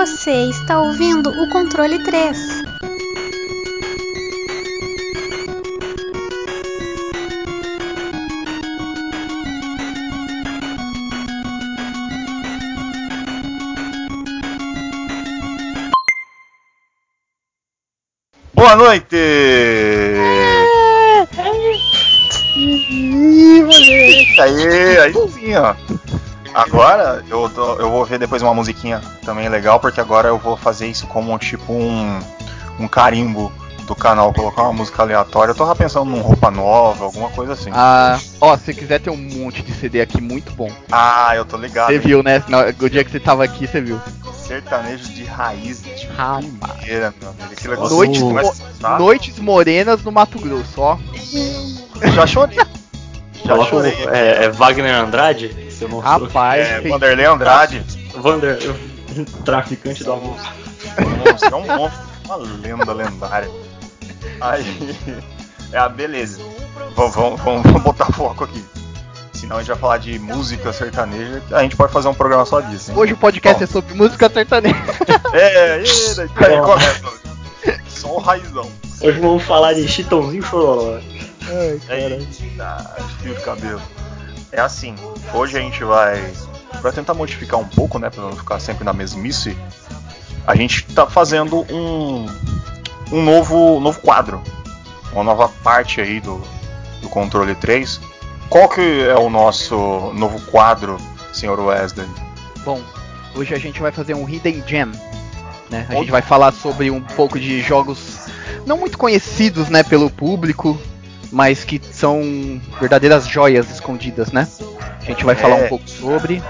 Você está ouvindo o controle 3. Boa noite! Aí, aí sim, ó. Agora eu, tô- eu vou ver depois uma musiquinha também legal, porque agora eu vou fazer isso como tipo um, um carimbo do canal, colocar uma música aleatória. Eu tava pensando num roupa nova, alguma coisa assim. Ah, ó, se você quiser ter um monte de CD aqui muito bom. Ah, eu tô ligado. Você viu, né? O dia que você tava aqui, você viu. Sertanejo de raiz de primeira, meu amigo. Aquilo é Noites, mo- tá? Noites morenas no Mato Grosso, ó. Já chorei. Já Coloca o- chorei. é, é Wagner Andrade? Você mostrou. Rapaz, É, fez- Vanderlei Andrade. Vander, traficante do amor. monstro, é um monstro, uma lenda lendária. Aí, é a beleza. Vamos, vamos, vamos, botar foco aqui. Senão a gente vai falar de música sertaneja, a gente pode fazer um programa só disso. hein? Hoje o podcast Bom. é sobre música sertaneja. É, e daí aí começa. Só o raizão. Hoje vamos falar de Chitãozinho Chororó. Eita, fio de cabelo. É assim, hoje a gente vai. Pra tentar modificar um pouco, né? Pra não ficar sempre na mesmice, a gente tá fazendo um. um novo, novo quadro. Uma nova parte aí do, do controle 3. Qual que é o nosso novo quadro, senhor Wesley? Bom, hoje a gente vai fazer um Hidden Gem. Né? A gente vai falar sobre um pouco de jogos não muito conhecidos né, pelo público, mas que são verdadeiras joias escondidas, né? A gente vai falar É. um pouco sobre.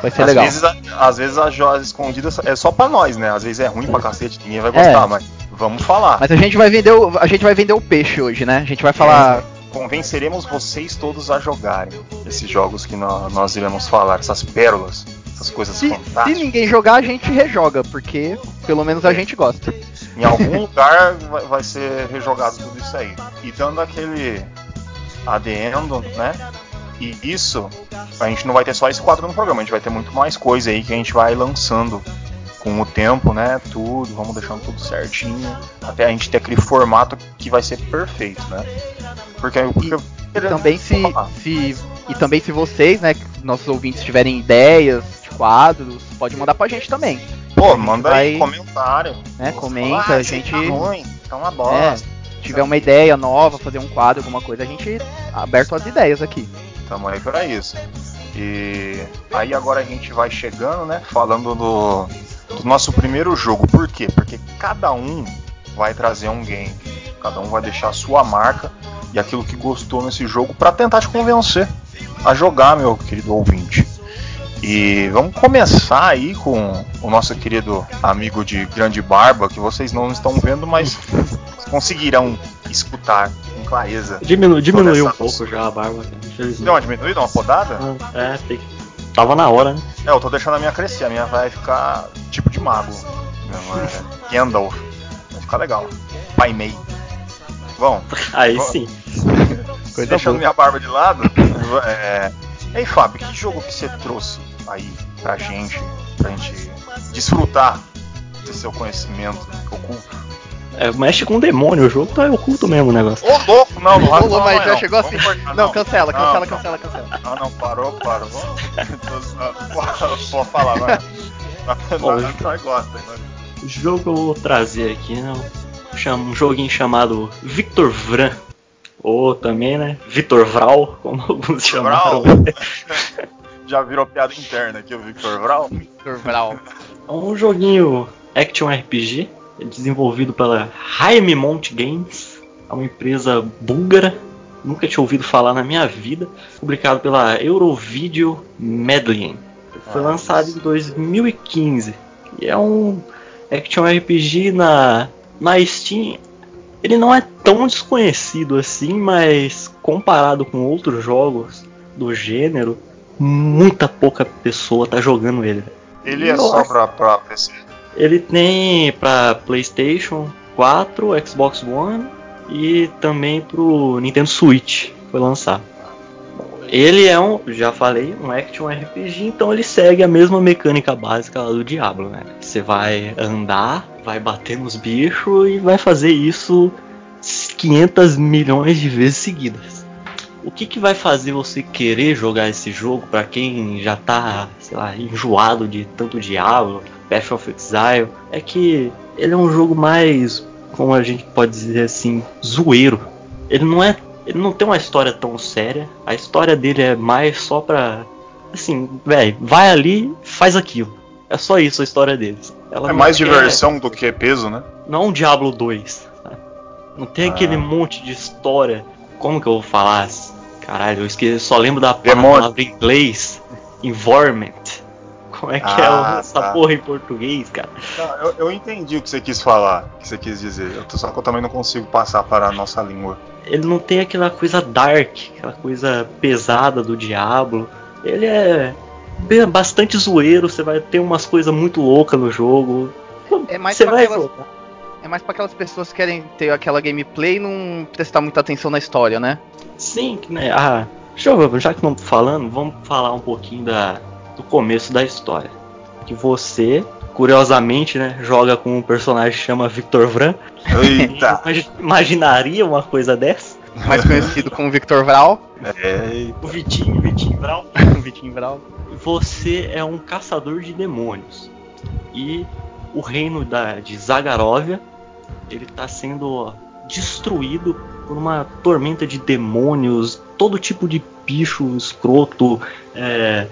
Vai ser Às legal. vezes, às vezes as joias escondidas é só pra nós, né? Às vezes é ruim pra cacete, ninguém vai gostar, É. mas vamos falar. Mas a gente vai vender o, a gente vai vender o peixe hoje, né? A gente vai falar Convenceremos vocês todos a jogarem esses jogos que nó- nós iremos falar, essas pérolas, essas coisas se, se fantásticas. ninguém jogar, a gente rejoga, porque pelo menos a gente gosta. Em algum lugar vai, vai ser rejogado tudo isso aí. E dando aquele adendo, né? E isso, a gente não vai ter só esse quadro no programa, a gente vai ter muito mais coisa aí que a gente vai lançando com o tempo, né? Tudo, vamos deixando tudo certinho. Até a gente ter aquele formato que vai ser perfeito, né? Porque, porque também se, se e também se vocês, né, nossos ouvintes tiverem ideias de quadros, pode mandar pra gente também, Pô, A gente manda aí vai- comentário. né? Comenta, fala, "Ah, a aí gente Tá ruim, tá uma bosta. se tiver uma ideia nova, fazer um quadro, alguma coisa, a gente é aberto às ideias aqui. Tamo aí pra isso. E aí agora a gente vai chegando, né? Falando do, do nosso primeiro jogo. Por quê? Porque cada um vai trazer um game. Cada um vai deixar a sua marca e aquilo que gostou nesse jogo pra tentar te convencer a jogar, meu querido ouvinte. E vamos começar aí com o nosso querido amigo de grande barba, que vocês não estão vendo, mas conseguirão escutar com clareza. Diminu, diminuiu um pouco já a barba. Deu uma diminuída, uma podada? Ah, É, tem que... Tava na hora, né? É, eu tô deixando a minha crescer, a minha vai ficar tipo de mago. Mesmo, é, Gandalf. Vai ficar legal. Pai Mei. Bom, Aí sim. Coisa deixando boa. minha barba de lado. é... Ei, Fábio, que jogo que você trouxe aí pra gente? Pra gente desfrutar desse seu conhecimento oculto? É, mexe com o demônio, o jogo tá oculto mesmo o negócio. Ô, louco! Não, não Ô, falar mas já não. chegou assim. Não, cancela, Não, cancela, não. cancela, cancela. Não, não, parou, parou. Vamos. Pode falar, vai. Nós gosta, O jogo que eu vou trazer aqui é um, um joguinho chamado Victor Vran. Ou também, né? Vitor Vral, como alguns chamaram. Vral. Já virou piada interna aqui o Victor Vral. Dr. Vral. É um joguinho Action RPG, é desenvolvido pela Jaime Mont Games, é uma empresa búlgara, nunca tinha ouvido falar na minha vida, publicado pela Eurovideo Medellin. Foi Nossa. lançado em 2015 e é um Action RPG na, na Steam. Ele não é tão desconhecido assim, mas comparado com outros jogos do gênero, muita pouca pessoa tá jogando ele. Ele é só pra, pra PC. Ele tem para PlayStation 4, Xbox One e também pro Nintendo Switch. Foi lançado. Ele é um, já falei, um action RPG, então ele segue a mesma mecânica básica do Diablo, né? Você vai andar, vai bater nos bichos e vai fazer isso 500 milhões de vezes seguidas. O que, que vai fazer você querer jogar esse jogo para quem já tá, sei lá, enjoado de tanto Diablo, Path of Exile, é que ele é um jogo mais, como a gente pode dizer assim, zoeiro. Ele não é ele não tem uma história tão séria. A história dele é mais só pra. Assim, velho, vai ali, faz aquilo. É só isso a história deles. Ela é mais quer... diversão do que peso, né? Não um Diablo 2. Não tem ah. aquele monte de história. Como que eu vou falar? Caralho, eu esqueci, só lembro da palavra em inglês. Environment. Como é que é ah, é essa tá. porra em português, cara? eu, eu, entendi o que você quis falar, o que você quis dizer. Eu, só que eu também não consigo passar para a nossa língua. Ele não tem aquela coisa dark, aquela coisa pesada do diabo. Ele é bastante zoeiro, você vai ter umas coisas muito loucas no jogo. É mais você vai aquelas... É mais para aquelas pessoas que querem ter aquela gameplay e não prestar muita atenção na história, né? Sim, né? Ah, deixa eu, já que não tô falando, vamos falar um pouquinho da, do começo da história. Que você, curiosamente, né, joga com um personagem que chama Victor Vran. Eita! Imaginaria uma coisa dessa? Mais conhecido como Victor Vral. É. O Vitinho, Vitinho Vral. Vitinho Vral. Você é um caçador de demônios. E o reino da, de Zagarovia ele está sendo destruído por uma tormenta de demônios, todo tipo de bicho escroto, é,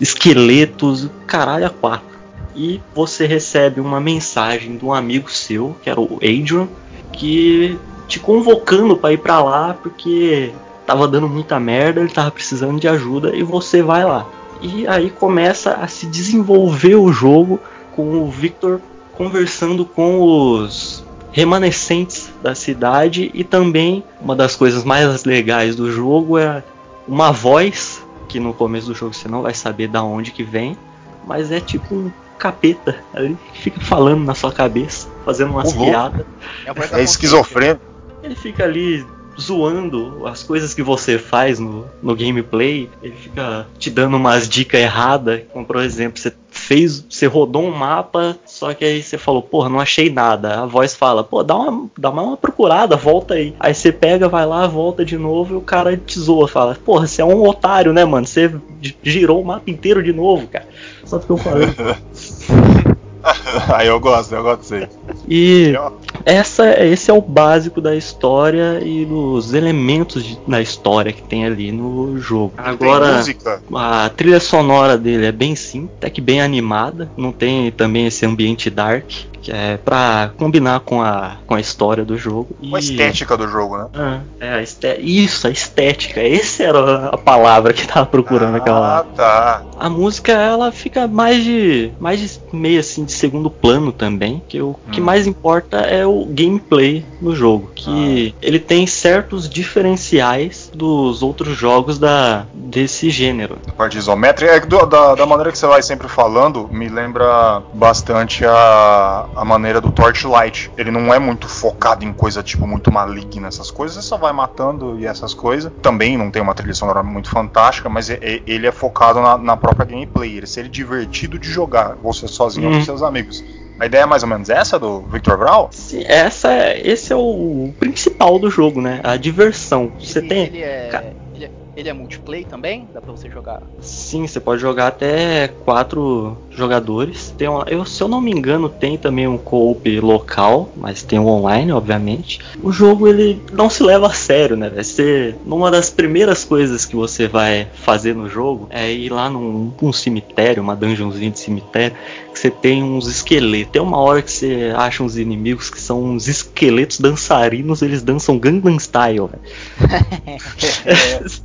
esqueletos, caralho a quatro. E você recebe uma mensagem de um amigo seu, que era o Adrian, que te convocando para ir para lá porque tava dando muita merda, ele tava precisando de ajuda e você vai lá. E aí começa a se desenvolver o jogo com o Victor conversando com os remanescentes da cidade e também uma das coisas mais legais do jogo é uma voz que no começo do jogo você não vai saber da onde que vem, mas é tipo um capeta ali que fica falando na sua cabeça, fazendo umas uhum. piadas. É, é esquizofrênico. Ele fica ali zoando as coisas que você faz no, no gameplay, ele fica te dando umas dicas erradas, como por exemplo, você fez, você rodou um mapa, só que aí você falou, porra, não achei nada. A voz fala, pô, dá uma, dá uma procurada, volta aí. Aí você pega, vai lá, volta de novo e o cara te zoa, fala, porra, você é um otário, né, mano? Você girou o mapa inteiro de novo, cara. Só eu falei. Aí eu gosto, eu gosto disso E essa, esse é o básico da história e dos elementos de, da história que tem ali no jogo. Agora, a trilha sonora dele é bem simples, até que bem animada, não tem também esse ambiente dark que é para combinar com a, com a história do jogo. Com a estética do jogo, né? Ah, é, a isso, a estética. Essa era a palavra que tava procurando ah, aquela. tá. A música, ela fica mais de. mais de meio assim de segundo plano também. Que o hum. que mais importa é o gameplay no jogo. Que ah. ele tem certos diferenciais dos outros jogos da, desse gênero. A parte isométrica, é do, da, da maneira que você vai sempre falando, me lembra bastante a a maneira do Torchlight. Ele não é muito focado em coisa tipo muito maligna, essas coisas, você só vai matando e essas coisas. Também não tem uma trilha sonora muito fantástica, mas é, é, ele é focado na, na, própria gameplay, ele ser divertido de jogar, você sozinho ou com seus amigos. A ideia é mais ou menos essa do Victor Brawl? Sim, essa, é, esse é o principal do jogo, né? A diversão. Você ele, tem. Ele é, ele é, é multiplayer também? Dá pra você jogar? Sim, você pode jogar até quatro jogadores. Tem uma, eu, se eu não me engano, tem também um co-op local, mas tem o um online, obviamente. O jogo ele não se leva a sério, né? Vai ser uma das primeiras coisas que você vai fazer no jogo é ir lá num, num cemitério, uma dungeonzinha de cemitério, que você tem uns esqueletos. Tem uma hora que você acha uns inimigos que são uns esqueletos dançarinos, eles dançam Gangnam Style. Né?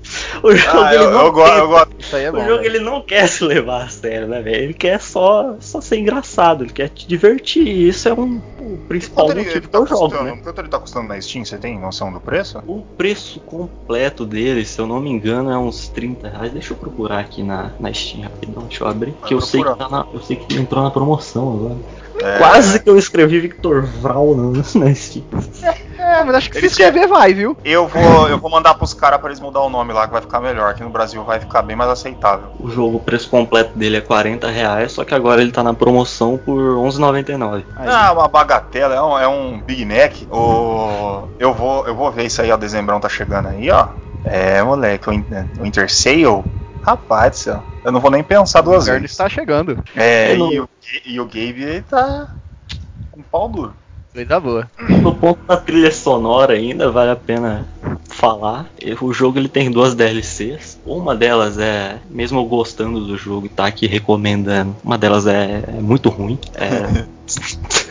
o jogo ah, ele eu, não eu, quer, eu, é o bom, jogo ele não quer se levar a sério, né, velho? Ele quer só, só ser engraçado, ele quer te divertir. E isso é um, o principal motivo que eu tá jogo, né? Quanto ele tá custando na Steam? Você tem noção do preço? O preço completo dele, se eu não me engano, é uns 30 reais. Deixa eu procurar aqui na, na Steam rapidão, deixa eu abrir. que eu sei que, tá na, eu sei que entrou na promoção agora. É... Quase que eu escrevi Victor na, na Steam. É, mas acho que Eles se escrever vai, viu? Eu vou, eu vou mandar pros caras pra eles mudar o nome lá, que vai ficar melhor. Aqui no Brasil vai ficar bem mais aceitável. O jogo, o preço completo dele é 40 reais, só que agora ele tá na promoção por 11,99. Aí. Ah, uma bagatela, é um, é um Big Mac. O, eu, vou, eu vou ver isso aí, ó. Dezembrão tá chegando aí, ó. É, moleque, o, In- o Inter Sale. Rapaz do céu. Eu não vou nem pensar o duas vezes. está chegando. É, Eu não- e, o, e o Gabe ele tá com pau duro. Coisa boa. No ponto da trilha sonora ainda, vale a pena falar. O jogo ele tem duas DLCs. Uma delas é, mesmo eu gostando do jogo e tá aqui recomendando, uma delas é, é muito ruim. É,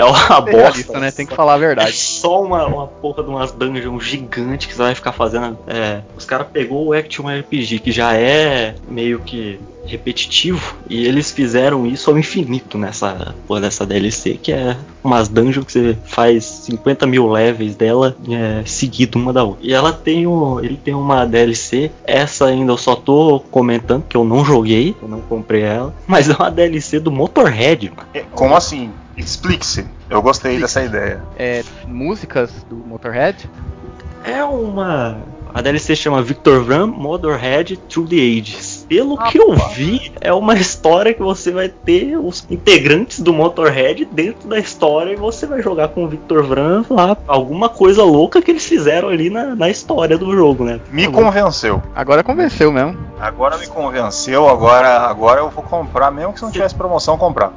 é uma É realista, bosta. né? Tem que falar a É verdade. só uma, uma porra de umas dungeons gigantes que você vai ficar fazendo. É, os caras pegou o Action RPG, que já é meio que repetitivo, e eles fizeram isso ao infinito nessa porra dessa DLC, que é umas dungeons que você faz 50 mil levels dela é, seguido uma da outra. E ela tem o, ele tem uma DLC, essa ainda eu só tô comentando que eu não joguei, eu não comprei ela, mas é uma DLC do Motorhead, mano. É, Como assim? Explique-se. Eu gostei dessa ideia. É, músicas do Motorhead. É uma. A DLC chama Victor Vran Motorhead Through the Ages. Pelo que eu vi, é uma história que você vai ter os integrantes do Motorhead dentro da história e você vai jogar com o Victor Vran lá. Alguma coisa louca que eles fizeram ali na, na história do jogo, né? Me convenceu. Agora convenceu mesmo. Agora me convenceu, agora, agora eu vou comprar, mesmo que se não tivesse promoção, comprar.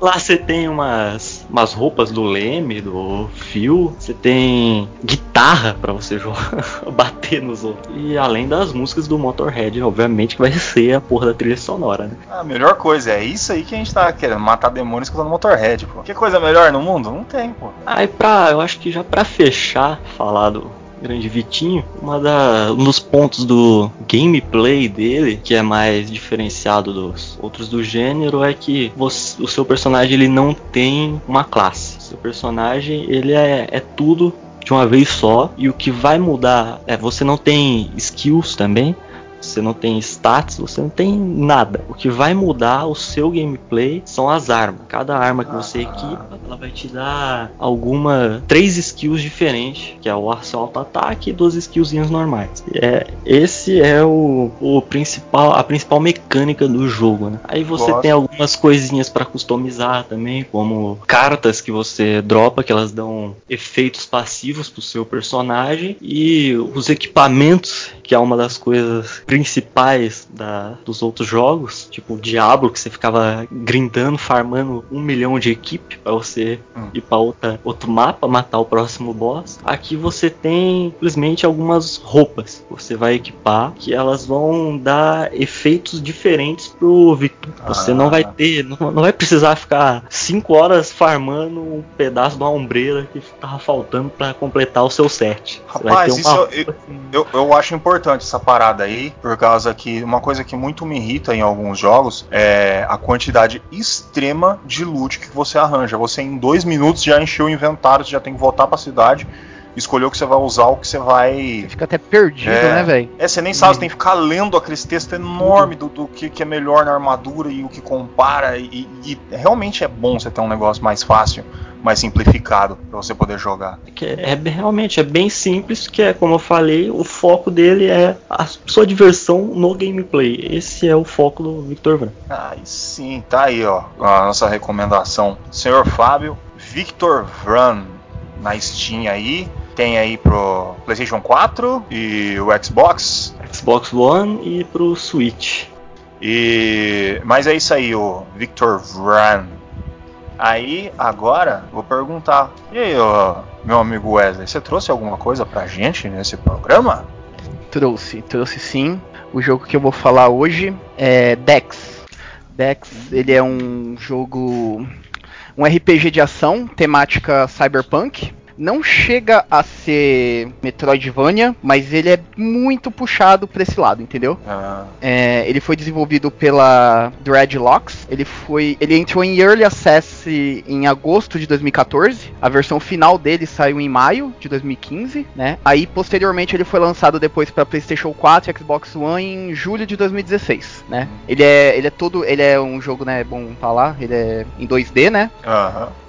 Lá você tem umas, umas roupas do Leme, do Phil, você tem guitarra pra você jogar, bater nos outros. E além das músicas do Motorhead, obviamente que vai ser a porra da trilha sonora, né? A melhor coisa, é isso aí que a gente tá querendo, matar demônios escutando Motorhead, pô. Que coisa melhor no mundo? Não tem, pô. Aí pra, eu acho que já pra fechar, falar do grande Vitinho, uma da, um dos pontos do gameplay dele, que é mais diferenciado dos outros do gênero, é que você- o seu personagem ele não tem uma classe. O seu personagem ele é, é tudo de uma vez só e o que vai mudar é você não tem skills também. Você não tem stats, você não tem nada. O que vai mudar o seu gameplay são as armas. Cada arma que você Ah. equipa, ela vai te dar alguma três skills diferentes, que é o assalto ataque e duas skillzinhas normais. É, esse é o, o principal, a principal mecânica do jogo, né? Aí você Gosto. tem algumas coisinhas pra customizar também, como cartas que você dropa, que elas dão efeitos passivos pro seu personagem e os equipamentos, que é uma das coisas principais da, dos outros jogos, tipo o Diablo, que você ficava grindando, farmando um milhão de equipe pra você Hum. ir pra outra, outro mapa, matar o próximo boss. Aqui você tem simplesmente algumas roupas que você vai equipar, que elas vão dar efeitos diferentes pro Victor. Você Ah. não vai ter, não, não vai precisar ficar 5 horas farmando um pedaço de uma ombreira que tava faltando pra completar o seu set. Rapaz, uma eu- Eu, eu acho importante essa parada aí, por causa que uma coisa que muito me irrita em alguns jogos é a quantidade extrema de loot que você arranja. Você em dois minutos já encheu o inventário, você já tem que voltar pra cidade, escolher o que você vai usar, o que você vai. Fica até perdido, É. né, velho? É, você nem sabe, você tem que ficar lendo aqueles textos enormes do, do que, que é melhor na armadura e o que compara. E, e realmente é bom você ter um negócio mais fácil, mais simplificado, pra você poder jogar. Que é bem- realmente é bem simples, que é como eu falei, o foco dele é a sua diversão no gameplay. Esse é o foco do Victor Vran. Aí sim, tá aí, ó, a nossa recomendação. Senhor Fábio, Victor Vran na Steam aí. Tem aí pro PlayStation 4 e o Xbox. Xbox One e pro Switch. E mas é isso aí, o Victor Vran. Aí agora vou perguntar. E aí, ó, meu amigo Wesley, você trouxe alguma coisa pra gente nesse programa? Trouxe, trouxe sim. O jogo que eu vou falar hoje é Dex. Dex, ele é um jogo, um RPG de ação, temática cyberpunk. Não chega a ser Metroidvania, mas ele é muito puxado pra esse lado, entendeu? Ah, É, ele foi desenvolvido pela Dreadlocks. Ele foi, ele entrou em Early Access em agosto de 2014. A versão final dele saiu em maio de 2015, né? Aí posteriormente ele foi lançado depois para PlayStation 4 e Xbox One em julho de 2016, né? Ele é, ele é todo, ele é um jogo, né? Bom falar, ele é em 2D, né?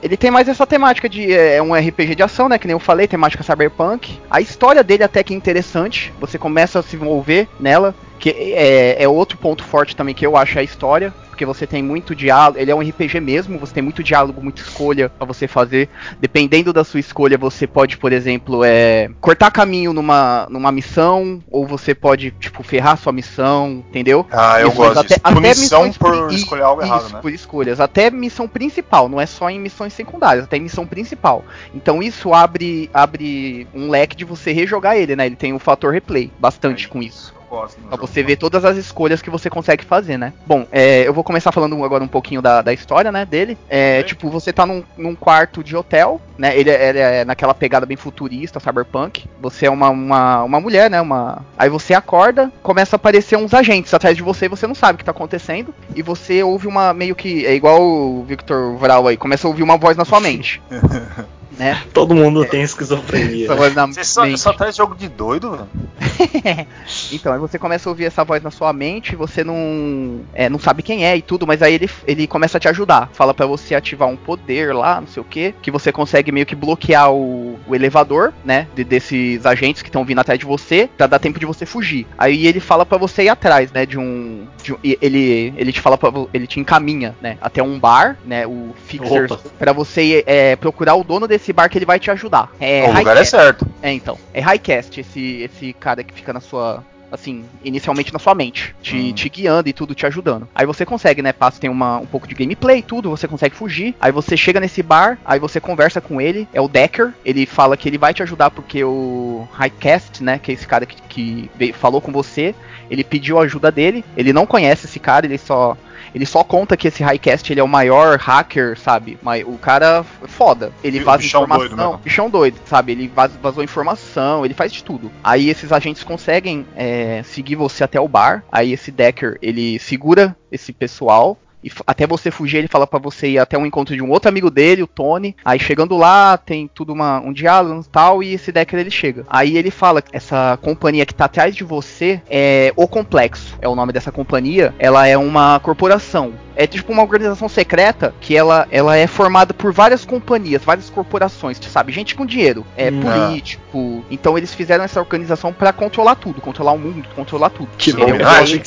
Ele tem mais essa temática de é um RPG de ação ambientação, né? Que nem eu falei, temática cyberpunk. A história dele até que é interessante. Você começa a se envolver nela. Que é, é outro ponto forte também que eu acho é a história porque você tem muito diálogo. Ele é um RPG mesmo, você tem muito diálogo, muita escolha para você fazer. Dependendo da sua escolha, você pode, por exemplo, é, cortar caminho numa, numa missão, ou você pode, tipo, ferrar sua missão, entendeu? Ah, eu gosto até- disso. até missões por pri- escolher algo errado, isso, né? por escolhas. Até missão principal, não é só em missões secundárias, até em missão principal. Então isso abre, abre um leque de você rejogar ele, né? Ele tem o fator replay, bastante com isso. Pra jogo. você ver todas as escolhas que você consegue fazer, né? Bom, é, eu vou começar falando agora um pouquinho da, da história, né, dele. É, tipo, você tá num, num quarto de hotel, né? Ele, é- ele é naquela pegada bem futurista, cyberpunk. Você é uma, uma, uma mulher, né? Uma... Aí você acorda, começa a aparecer uns agentes atrás de você, você não sabe o que tá acontecendo. E você ouve uma meio que. É igual o Victor Vral aí, começa a ouvir uma voz na sua mente. né? Todo mundo tem esquizofrenia. Essa voz na Você só, mente. só traz jogo de doido, velho? Então, aí você começa a ouvir essa voz na sua mente, você não, é, não sabe quem é e tudo, mas aí ele, ele começa a te ajudar. Fala pra você ativar um poder lá, não sei o que, que você consegue meio que bloquear o, o elevador, né, de- desses agentes que estão vindo atrás de você, pra dar tempo de você fugir. Aí ele fala pra você ir atrás, né, de um, de um- ele, ele te fala pra, ele te encaminha, né, até um bar, né, o Fixers, Opa. pra você é, procurar o dono desse bar que ele vai te ajudar. É, o lugar é Highcast. certo. É, então. É Highcast, esse, esse cara que fica na sua. Assim, inicialmente na sua mente, te, Hum. te guiando e tudo, te ajudando. Aí você consegue, né? Passa, tem uma, um pouco de gameplay e tudo, você consegue fugir. Aí você chega nesse bar, aí você conversa com ele, é o Decker. Ele fala que ele vai te ajudar porque o Highcast, né? Que é esse cara que, que veio- falou com você, ele pediu a ajuda dele. Ele não conhece esse cara, ele só. Ele só conta que esse Highcast ele é o maior hacker, sabe? Mas o cara é foda. Ele vaza bichão doido informação. mesmo. Bichão doido, sabe? Ele vaz- vazou informação, ele faz de tudo. Aí esses agentes conseguem é, seguir você até o bar. Aí esse Decker, ele segura esse pessoal. E até você fugir, ele fala pra você ir até um encontro de um outro amigo dele, o Tony. Aí chegando lá, tem tudo uma, um diálogo e tal, e esse Decker ele chega. Aí ele fala essa companhia que tá atrás de você é o Complexo. É o nome dessa companhia. Ela é uma corporação. É tipo uma organização secreta que ela, ela é formada por várias companhias, várias corporações, tu sabe? Gente com dinheiro, é Hum. político. Então eles fizeram essa organização pra controlar tudo, controlar o mundo, controlar tudo. Que Entendeu? louco, Illuminati.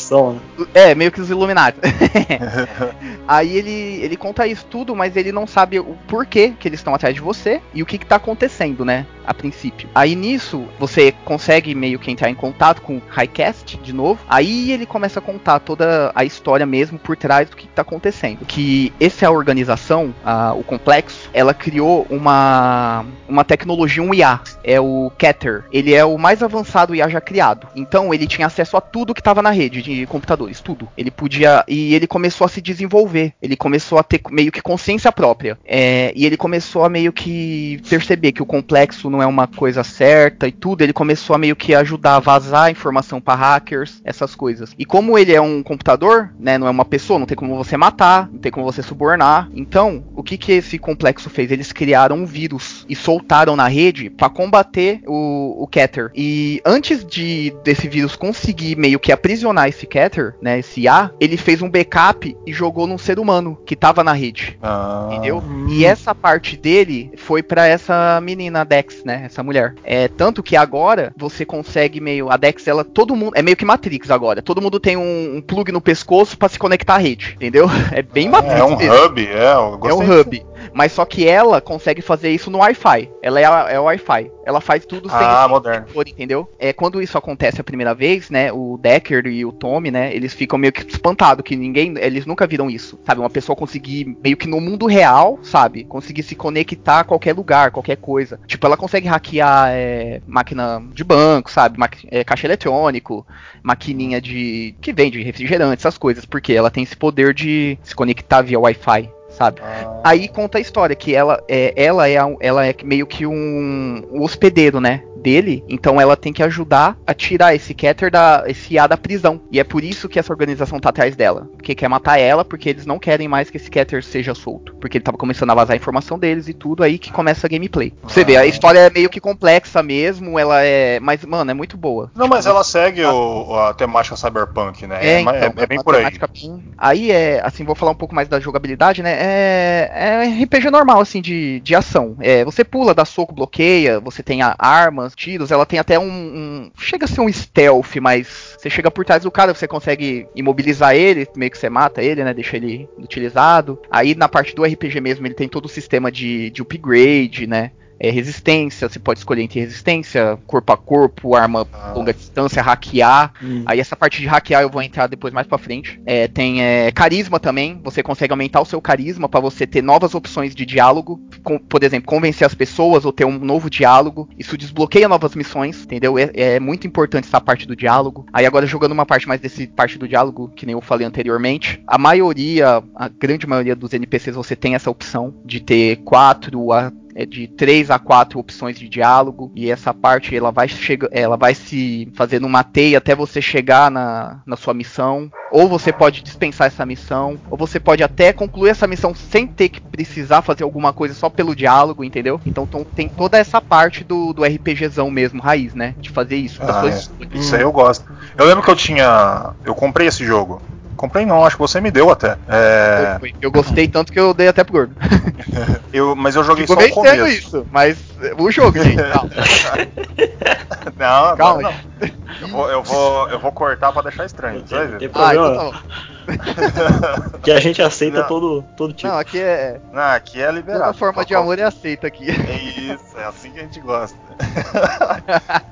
né? É, meio que os Illuminati. Aí ele, ele conta isso tudo, mas ele não sabe o porquê que eles estão atrás de você e o que, que tá acontecendo, né? A princípio. Aí nisso, você consegue meio que entrar em contato com o Highcast de novo. Aí ele começa a contar toda a história mesmo por trás do que, que tá acontecendo. Que essa organização, a- o complexo, ela criou uma, uma tecnologia, um IA. É o Keter. Ele é o mais avançado IA já criado. Então ele tinha acesso a tudo que estava na rede de computadores, tudo. Ele podia. E ele começou a se desenvolver. Ele começou a ter meio que consciência própria. É, e ele começou a meio que perceber que o complexo não é uma coisa certa e tudo. Ele começou a meio que ajudar a vazar informação para hackers, essas coisas. E como ele é um computador, né? Não é uma pessoa, não tem como você matar, não tem como você subornar. Então, o que que esse complexo fez? Eles criaram um vírus e soltaram na rede para combater o, o Keter. E antes de desse vírus conseguir meio que aprisionar esse Keter, né, esse IA, ele fez um backup e jogou num ser humano que tava na rede. Ah, Entendeu? E essa parte dele foi pra essa menina, a Dex, né? Essa mulher. É tanto que agora você consegue meio. A Dex, ela. Todo mundo. É meio que Matrix agora. Todo mundo tem um, um plug no pescoço pra se conectar à rede. Entendeu? É bem Matrix. É um mesmo. hub, é. Eu É um hub. Mas só que ela consegue fazer isso no Wi-Fi. Ela é, a- é o Wi-Fi. Ela faz tudo sem Ah, moderno. conector, entendeu? É quando isso acontece a primeira vez, né? O Decker e o Tommy, né? Eles ficam meio que espantados que ninguém, eles nunca viram isso, sabe? Uma pessoa conseguir meio que no mundo real, sabe? Conseguir se conectar a qualquer lugar, qualquer coisa. Tipo, ela consegue hackear é, máquina de banco, sabe? Maqui- é, caixa eletrônico, maquininha de que vende refrigerante, essas coisas, porque ela tem esse poder de se conectar via Wi-Fi. Sabe? Ah, Aí conta a história que ela é, ela é, ela é meio que um, um hospedeiro, né? Dele, então ela tem que ajudar a tirar esse Keter da esse IA da prisão. E é por isso que essa organização tá atrás dela, porque quer matar ela, porque eles não querem mais que esse Keter seja solto, porque ele tava começando a vazar a informação deles e tudo aí que começa a gameplay. Você vê, a Ah. história é meio que complexa mesmo, ela é, mas mano, é muito boa. Não, mas ela segue o- a temática cyberpunk, né? É, ma- então, é bem por aí. bem- Aí é, assim, vou falar um pouco mais da jogabilidade, né? É, é RPG normal, assim, de, de ação. É, você pula, dá soco, bloqueia, você tem a- armas, tiros, ela tem até um, um- Chega a ser um stealth, mas você chega por trás do cara, você consegue imobilizar ele, meio que você mata ele, né? Deixa ele utilizado. Aí na parte do RPG mesmo, ele tem todo o sistema de, de upgrade, né? É, resistência, você pode escolher entre resistência, corpo a corpo, arma Ah. longa distância, hackear. Hum. Aí essa parte de hackear eu vou entrar depois mais pra frente. É, tem é, carisma também. Você consegue aumentar o seu carisma pra você ter novas opções de diálogo. Com- por exemplo, convencer as pessoas ou ter um novo diálogo. Isso desbloqueia novas missões, entendeu? É, é muito importante essa parte do diálogo. Aí agora jogando uma parte mais desse parte do diálogo, que nem eu falei anteriormente. A maioria, a grande maioria dos NPCs você tem essa opção de ter quatro a de 3 a 4 opções de diálogo e essa parte ela vai chega, ela vai se fazendo uma teia até você chegar na, na sua missão, ou você pode dispensar essa missão, ou você pode até concluir essa missão sem ter que precisar fazer alguma coisa só pelo diálogo, entendeu? Então tom- tem toda essa parte do, do RPGzão mesmo, raiz, né? De fazer isso. Ah, coisas- Isso aí eu gosto. Eu lembro que eu tinha. Eu comprei esse jogo. Comprei não, acho que você me deu até. É, Eu gostei tanto que eu dei até pro gordo. eu, mas eu joguei Ficou só o bem sério começo. isso, mas é, o jogo, gente. calma. Não, Calma, não. Eu vou, eu, vou, eu vou cortar pra deixar estranho. Você vai Tem, ver. tem Ah, problema então tá bom. que a gente aceita Não. todo, todo tipo. Não, aqui é. Não, aqui é liberado. Toda forma de amor é aceita aqui. É isso, é assim que a gente gosta.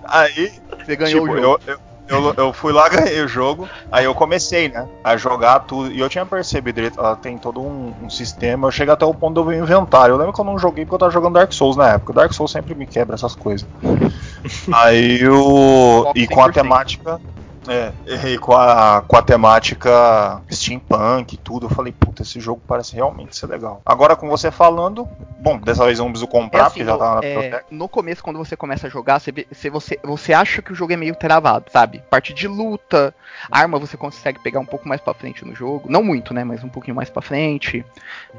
Aí, Você ganhou tipo, o jogo. eu, eu, eu, eu fui lá, ganhei o jogo, aí eu comecei, né, a jogar tudo, e eu tinha percebido, ele- ela tem todo um, um sistema, eu cheguei até o ponto do meu inventário, eu lembro que eu não joguei porque eu tava jogando Dark Souls na época, Dark Souls sempre me quebra essas coisas. aí o... e com a 100%. temática... É, e com a, com a temática steampunk e tudo, eu falei, puta, esse jogo parece realmente ser legal. Agora com você falando, bom, dessa vez eu não preciso É comprar, assim, porque já tava na é, biblioteca. no começo, quando você começa a jogar, você, você, você, acha que o jogo é meio travado, sabe? Parte de luta, arma você consegue pegar um pouco mais pra frente no jogo. Não muito, né? Mas um pouquinho mais pra frente.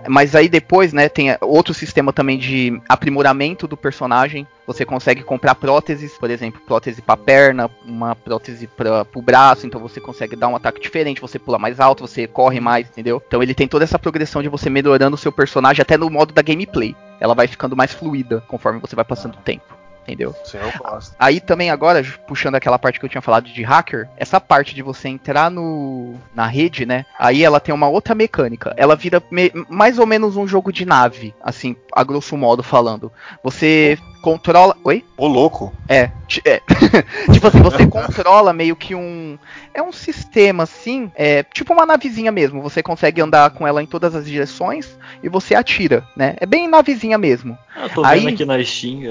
Mas aí depois, né, tem é, outro sistema também de aprimoramento do personagem. Você consegue comprar próteses, por exemplo, prótese pra perna, uma prótese pra, pro braço, então você consegue dar um ataque diferente, você pula mais alto, você corre mais, entendeu? Então ele tem toda essa progressão de você melhorando o seu personagem até no modo da gameplay. Ela vai ficando mais fluida conforme você vai passando o tempo. Entendeu? Sim, eu gosto. Aí também agora, puxando aquela parte que eu tinha falado de hacker, essa parte de você entrar no na rede, né? Aí ela tem uma outra mecânica. Ela vira me- mais ou menos um jogo de nave, assim, a grosso modo falando. Você controla. Oi? Ô, louco. É, é. tipo assim, você controla meio que um. É um sistema assim, é tipo uma navezinha mesmo. Você consegue andar com ela em todas as direções e você atira, né? É bem navezinha mesmo. Eu tô Aí- vendo aqui na Steam.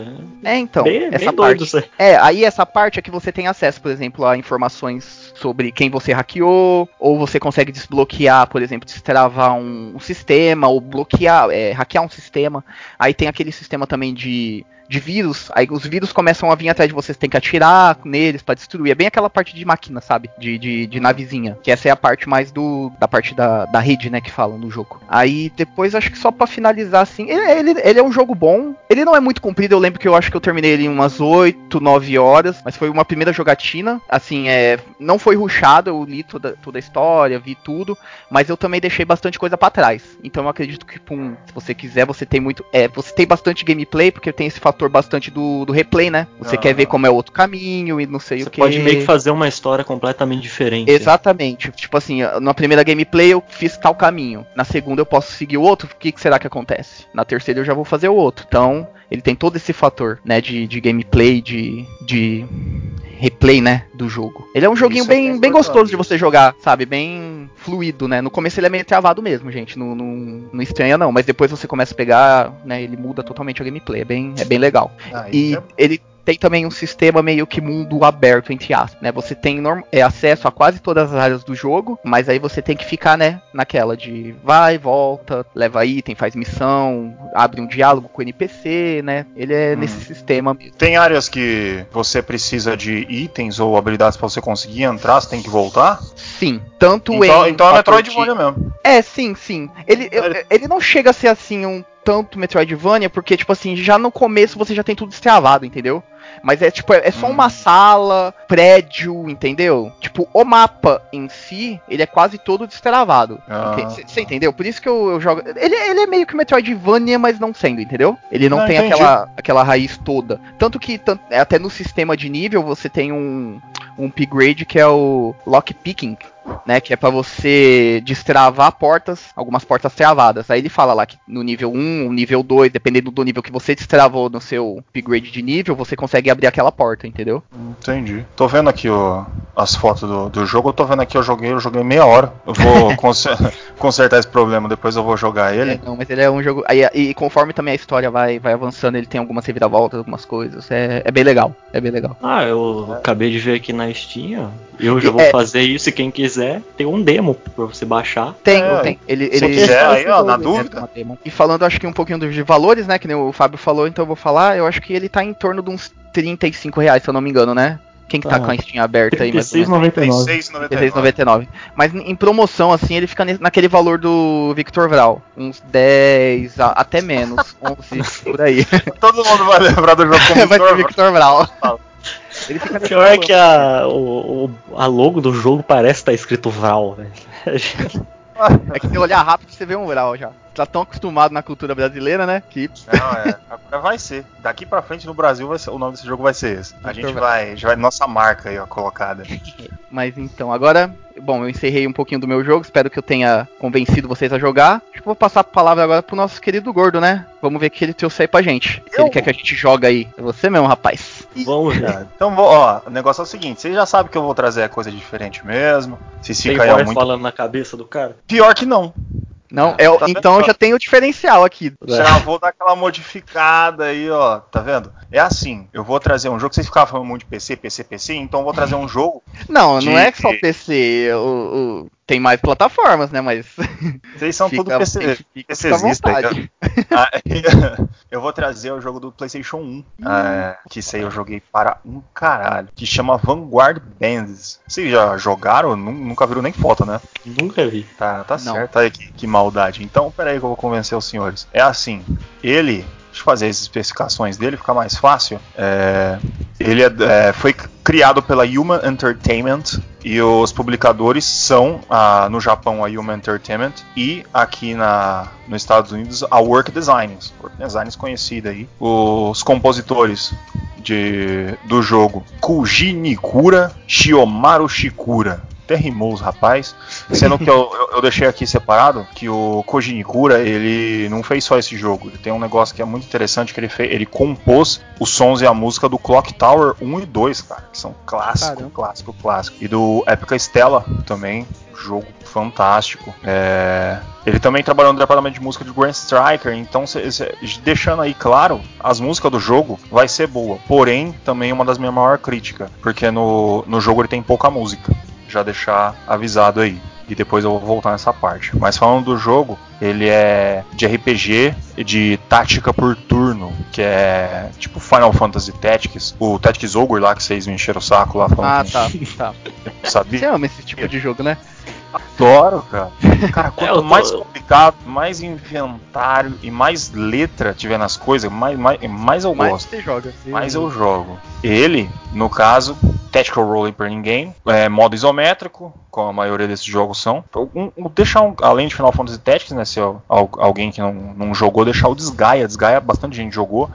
é É, então, bem, essa bem parte. doido. É, aí essa parte é que você tem acesso, por exemplo, a informações sobre quem você hackeou, ou você consegue desbloquear, por exemplo, destravar um, um sistema, ou bloquear, é, hackear um sistema. Aí tem aquele sistema também de, de vírus, aí os vírus começam a vir atrás de você, você tem que atirar neles pra destruir. É bem aquela parte de máquina, sabe? De, de, de navezinha. Que essa é a parte mais do. da parte da, da rede, né, que falam no jogo. Aí depois acho que só pra finalizar assim. Ele, ele, ele é um jogo bom. Ele não é muito comprido, eu lembro que eu acho que eu terminei ele em umas 8, 9 horas. Mas foi uma primeira jogatina. Assim, é. Não foi rushado, eu li toda, toda a história, vi tudo. Mas eu também deixei bastante coisa pra trás. Então eu acredito que, pum, se você quiser, você tem muito. É, você tem bastante gameplay, porque tem esse fator bastante do, do replay, né? Você Ah. quer ver como é outro caminho e não sei Você o que. pode meio que fazer uma história completamente diferente. Exatamente. Tipo assim, na primeira gameplay eu fiz tal caminho. Na segunda eu posso seguir o outro. O que, que será que acontece? Na terceira eu já vou fazer o outro. Então, ele tem todo esse fator, né? De, de gameplay, de. de replay, né, do jogo. Ele é um joguinho Isso que é bem, bem gostoso de você jogar, sabe? Bem fluido, né? No começo ele é meio travado mesmo, gente. Não, não, não estranha não, mas depois você começa a pegar, né? Ele muda totalmente a gameplay. É bem, é bem legal. Aí E é- ele tem também um sistema meio que mundo aberto, entre aspas, né? Você tem é, acesso a quase todas as áreas do jogo, mas aí você tem que ficar, né, naquela de vai, volta, leva item, faz missão, abre um diálogo com o NPC, né? Ele é hum. nesse sistema. Tem áreas que você precisa de itens ou habilidades para você conseguir entrar, você tem que voltar? Sim, tanto então, em. Então é Metroidvania mesmo. É, sim, sim. Ele, ele não chega a ser assim um tanto Metroidvania, porque, tipo assim, já no começo você já tem tudo destravado, entendeu? Mas é tipo, é, só uma hum. sala, prédio, entendeu? Tipo, o mapa em si, ele é quase todo destravado. Você ah. entendeu? Por isso que eu, eu, jogo. Ele, ele é meio que Metroidvania, mas não sendo, entendeu? Ele não, não tem aquela, aquela raiz toda. Tanto que tanto, até no sistema de nível você tem um, um upgrade que é o lockpicking, né, que é para você destravar portas, algumas portas travadas. Aí ele fala lá que no nível 1, nível 2, dependendo do nível que você destravou no seu upgrade de nível, você consegue abrir aquela porta, entendeu? Entendi. Tô vendo aqui ó, as fotos do, do jogo, eu tô vendo aqui, eu joguei, eu joguei meia hora. Eu vou consertar esse problema, depois eu vou jogar ele. É, não, mas ele é um jogo. Aí, e conforme também a história vai, vai avançando, ele tem algumas reviravoltas, algumas coisas. É, é bem legal. É bem legal. Ah, eu é. acabei de ver aqui na Steam, Eu já vou é, fazer isso e quem quiser, tem um demo pra você baixar. Tem, é, tem. Ele, ele, quiser, aí, ó, na dúvida. E falando, acho que um pouquinho de valores, né? Que nem o Fábio falou, então eu vou falar. Eu acho que ele tá em torno de uns 35 reais, se eu não me engano, né? Quem que tá, tá com a Steam aberta aí? 36,99. Mas em promoção, assim, ele fica naquele valor do Victor Vral. Uns 10, até menos. 11, por aí. Todo mundo vai lembrar do jogo como vai Victor, Victor Vral. Ele fica Pior é que a, o, a logo do jogo parece estar tá escrito Vral, velho. É que se olhar rápido você vê um Vral já tá tão acostumado na cultura brasileira, né? Que. Não, é. Agora vai ser. Daqui pra frente no Brasil ser, o nome desse jogo vai ser esse. A gente vai, já vai nossa marca aí, ó, colocada. Mas então, agora. Bom, eu encerrei um pouquinho do meu jogo, espero que eu tenha convencido vocês a jogar. Acho que vou passar a palavra agora pro nosso querido gordo, né? Vamos ver o que ele trouxe aí pra gente. Se eu... ele quer que a gente joga aí. É você mesmo, rapaz. Vamos já. então, ó, o negócio é o seguinte: vocês já sabem que eu vou trazer coisa diferente mesmo. Se fica aí muito. falando na cabeça do cara? Pior que não. Não, é, tá então já tem o diferencial aqui. Já vou dar aquela modificada aí, ó. Tá vendo? É assim, eu vou trazer um jogo. Vocês ficavam falando muito de PC, PC, PC, então eu vou trazer um jogo. Não, de... não é só PC. O, o, tem mais plataformas, né? Mas. Vocês são tudo PC, PCzista. eu vou trazer o jogo do PlayStation 1. É, que sei eu joguei para um caralho. Que chama Vanguard Bands. Vocês já jogaram? Nunca viram nem foto, né? Nunca vi. Tá, tá certo. Aí, que, que maldade. Então, peraí que eu vou convencer os senhores. É assim, ele fazer as especificações dele, ficar mais fácil. É, ele é, é, foi criado pela Human Entertainment e os publicadores são ah, no Japão a Human Entertainment e aqui na, nos Estados Unidos a Work Designs. Work Designs conhecida aí. Os compositores de, do jogo Kuji Nikura Shiomaru Shikura até rimou os rapaz. Sendo que eu, eu, eu, deixei aqui separado que o Koji Nikura, ele não fez só esse jogo. Ele tem um negócio que é muito interessante que ele fez, ele compôs os sons e a música do Clock Tower 1 e 2, cara, que são clássico, Caramba. clássico, clássico. E do Epica Stella também, jogo fantástico. É... Ele também trabalhou no departamento de música de Grand Striker, então cê, cê, deixando aí claro, as músicas do jogo vai ser boa. Porém, também uma das minhas maiores críticas, porque no, no jogo ele tem pouca música já deixar avisado aí. E depois eu vou voltar nessa parte. Mas falando do jogo, ele é de RPG de tática por turno, que é tipo Final Fantasy Tactics, o Tactics Ogre lá que vocês me encheram o saco lá falando. Ah, tá, tá. Sabia? Você ama esse tipo de jogo, né? Adoro, cara. Cara, quanto é, tô... mais complicado, mais inventário e mais letra tiver nas coisas, mais, mais, mais eu mais gosto. Você joga. Mais eu jogo. Ele, no caso, Tactical Role Playing Game, é, modo isométrico, como a maioria desses jogos são. Um, um, deixar um, além de Final Fantasy Tactics, né, se alguém que não, não jogou, deixar o Desgaia. Desgaia bastante gente jogou.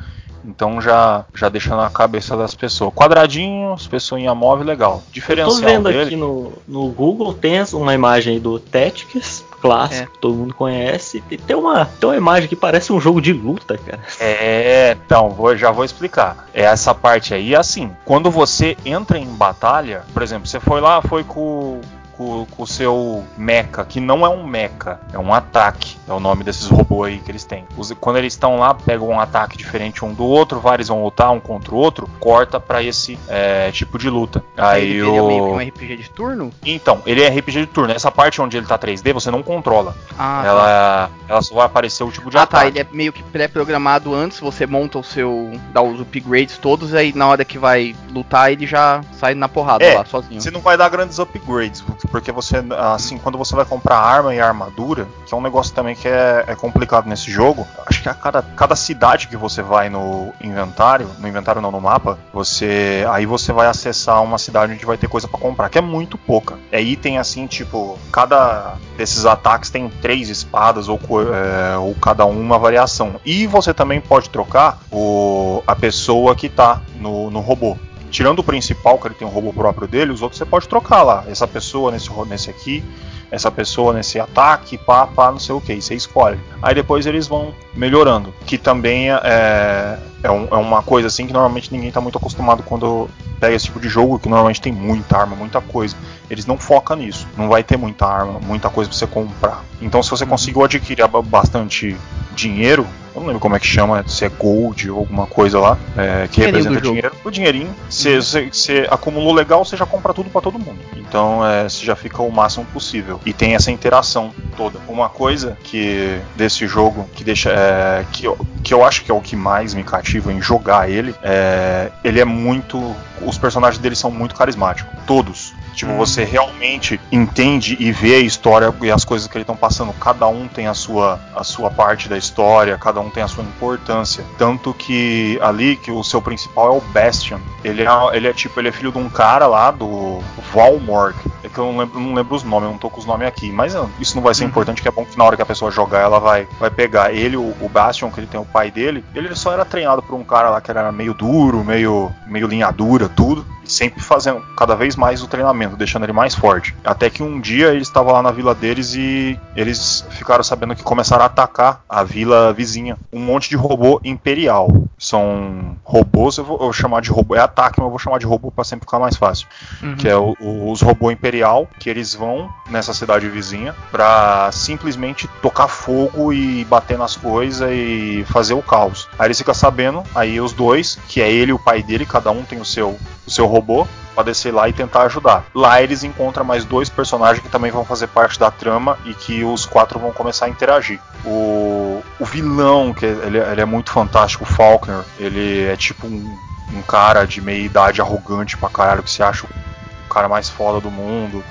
Então já, já deixa na cabeça das pessoas. Quadradinho, pessoinha móvel, legal. Diferencial Eu tô vendo dele... aqui no, no Google, tem uma imagem do Tactics, clássico, é. que todo mundo conhece. E tem uma, tem uma imagem que parece um jogo de luta, cara. É, então, vou, já vou explicar. É essa parte aí, assim, quando você entra em batalha, por exemplo, você foi lá, foi com com, o seu mecha, que não é um mecha, é um ataque. É o nome desses robôs aí que eles têm. Os- quando eles estão lá, pegam um ataque diferente um do outro, vários vão lutar um contra o outro, corta pra esse é, tipo de luta. Aí ele, ele é meio que o. um RPG de turno? Então, ele é RPG de turno. Essa parte onde ele tá 3D, você não controla. Ah, tá. ela, ela só vai aparecer o tipo de Ah tá, ataque. ele é meio que pré-programado antes, você monta o seu. dá os upgrades todos, aí na hora que vai lutar ele já sai na porrada É, lá, sozinho. Você não vai dar grandes upgrades, porque você, assim, quando você vai comprar arma e armadura, que é um negócio também que é, é complicado nesse jogo, acho que a cada, cada cidade que você vai no inventário, no inventário não, no mapa, você aí você vai acessar uma cidade onde vai ter coisa pra comprar, que é muito pouca. É item assim, tipo, cada desses ataques tem três espadas ou, é, ou cada um uma variação. E você também pode trocar o, a pessoa que tá no, no robô. Tirando o principal, que ele tem um robô próprio dele, os outros você pode trocar lá. Essa pessoa nesse, nesse aqui, essa pessoa nesse ataque, pá, pá, não sei o que, e você escolhe. Aí depois eles vão melhorando. Que também é, é, um- é uma coisa assim que normalmente ninguém tá muito acostumado quando pega esse tipo de jogo, que normalmente tem muita arma, muita coisa. Eles não focam nisso. Não vai ter muita arma, muita coisa pra você comprar. Então se você conseguiu adquirir ba- bastante dinheiro, eu não lembro como é que chama, se é gold ou alguma coisa lá, é, que representa dinheiro. O dinheirinho, você você- você acumulou legal, você já compra tudo pra todo mundo. Então é, você já fica o máximo possível. E tem essa interação toda. Uma coisa que desse jogo que deixa. é, que, eu, que eu acho que é o que mais me cativa em jogar ele, é, ele é muito. Os personagens dele são muito carismáticos. Todos. Tipo, você realmente entende e vê a história e as coisas que eles estão passando. Cada um tem a sua, a sua parte da história, cada um tem a sua importância. Tanto que ali, que o seu principal é o Bastion. Ele é, ele é tipo, ele é filho de um cara lá do Valmorg. É que eu não lembro, não lembro os nomes, eu não tô com os nomes aqui. Mas ah, isso não vai ser Uhum. importante, que é bom que na hora que a pessoa jogar, ela vai, vai pegar. Ele, o, o Bastion, que ele tem o pai dele, ele só era treinado por um cara lá que era meio duro, meio, meio linha dura, tudo sempre fazendo cada vez mais o treinamento, deixando ele mais forte. Até que um dia ele estava lá na vila deles e eles ficaram sabendo que começaram a atacar a vila vizinha. Um monte de robô imperial. São robôs, eu vou, eu vou chamar de robô, é ataque, mas eu vou chamar de robô para sempre ficar mais fácil. Uhum. Que é o- o- os robôs imperial, que eles vão nessa cidade vizinha pra simplesmente tocar fogo e bater nas coisas e fazer o caos. Aí eles ficam sabendo, aí os dois, que é ele e o pai dele, cada um tem o seu, o seu robô, descer lá e tentar ajudar. Lá eles encontram mais dois personagens que também vão fazer parte da trama e que os quatro vão começar a interagir. O, o vilão, que ele, ele é muito fantástico, o Faulkner, ele é tipo um, um cara de meia idade arrogante pra caralho, que se acha o cara mais foda do mundo.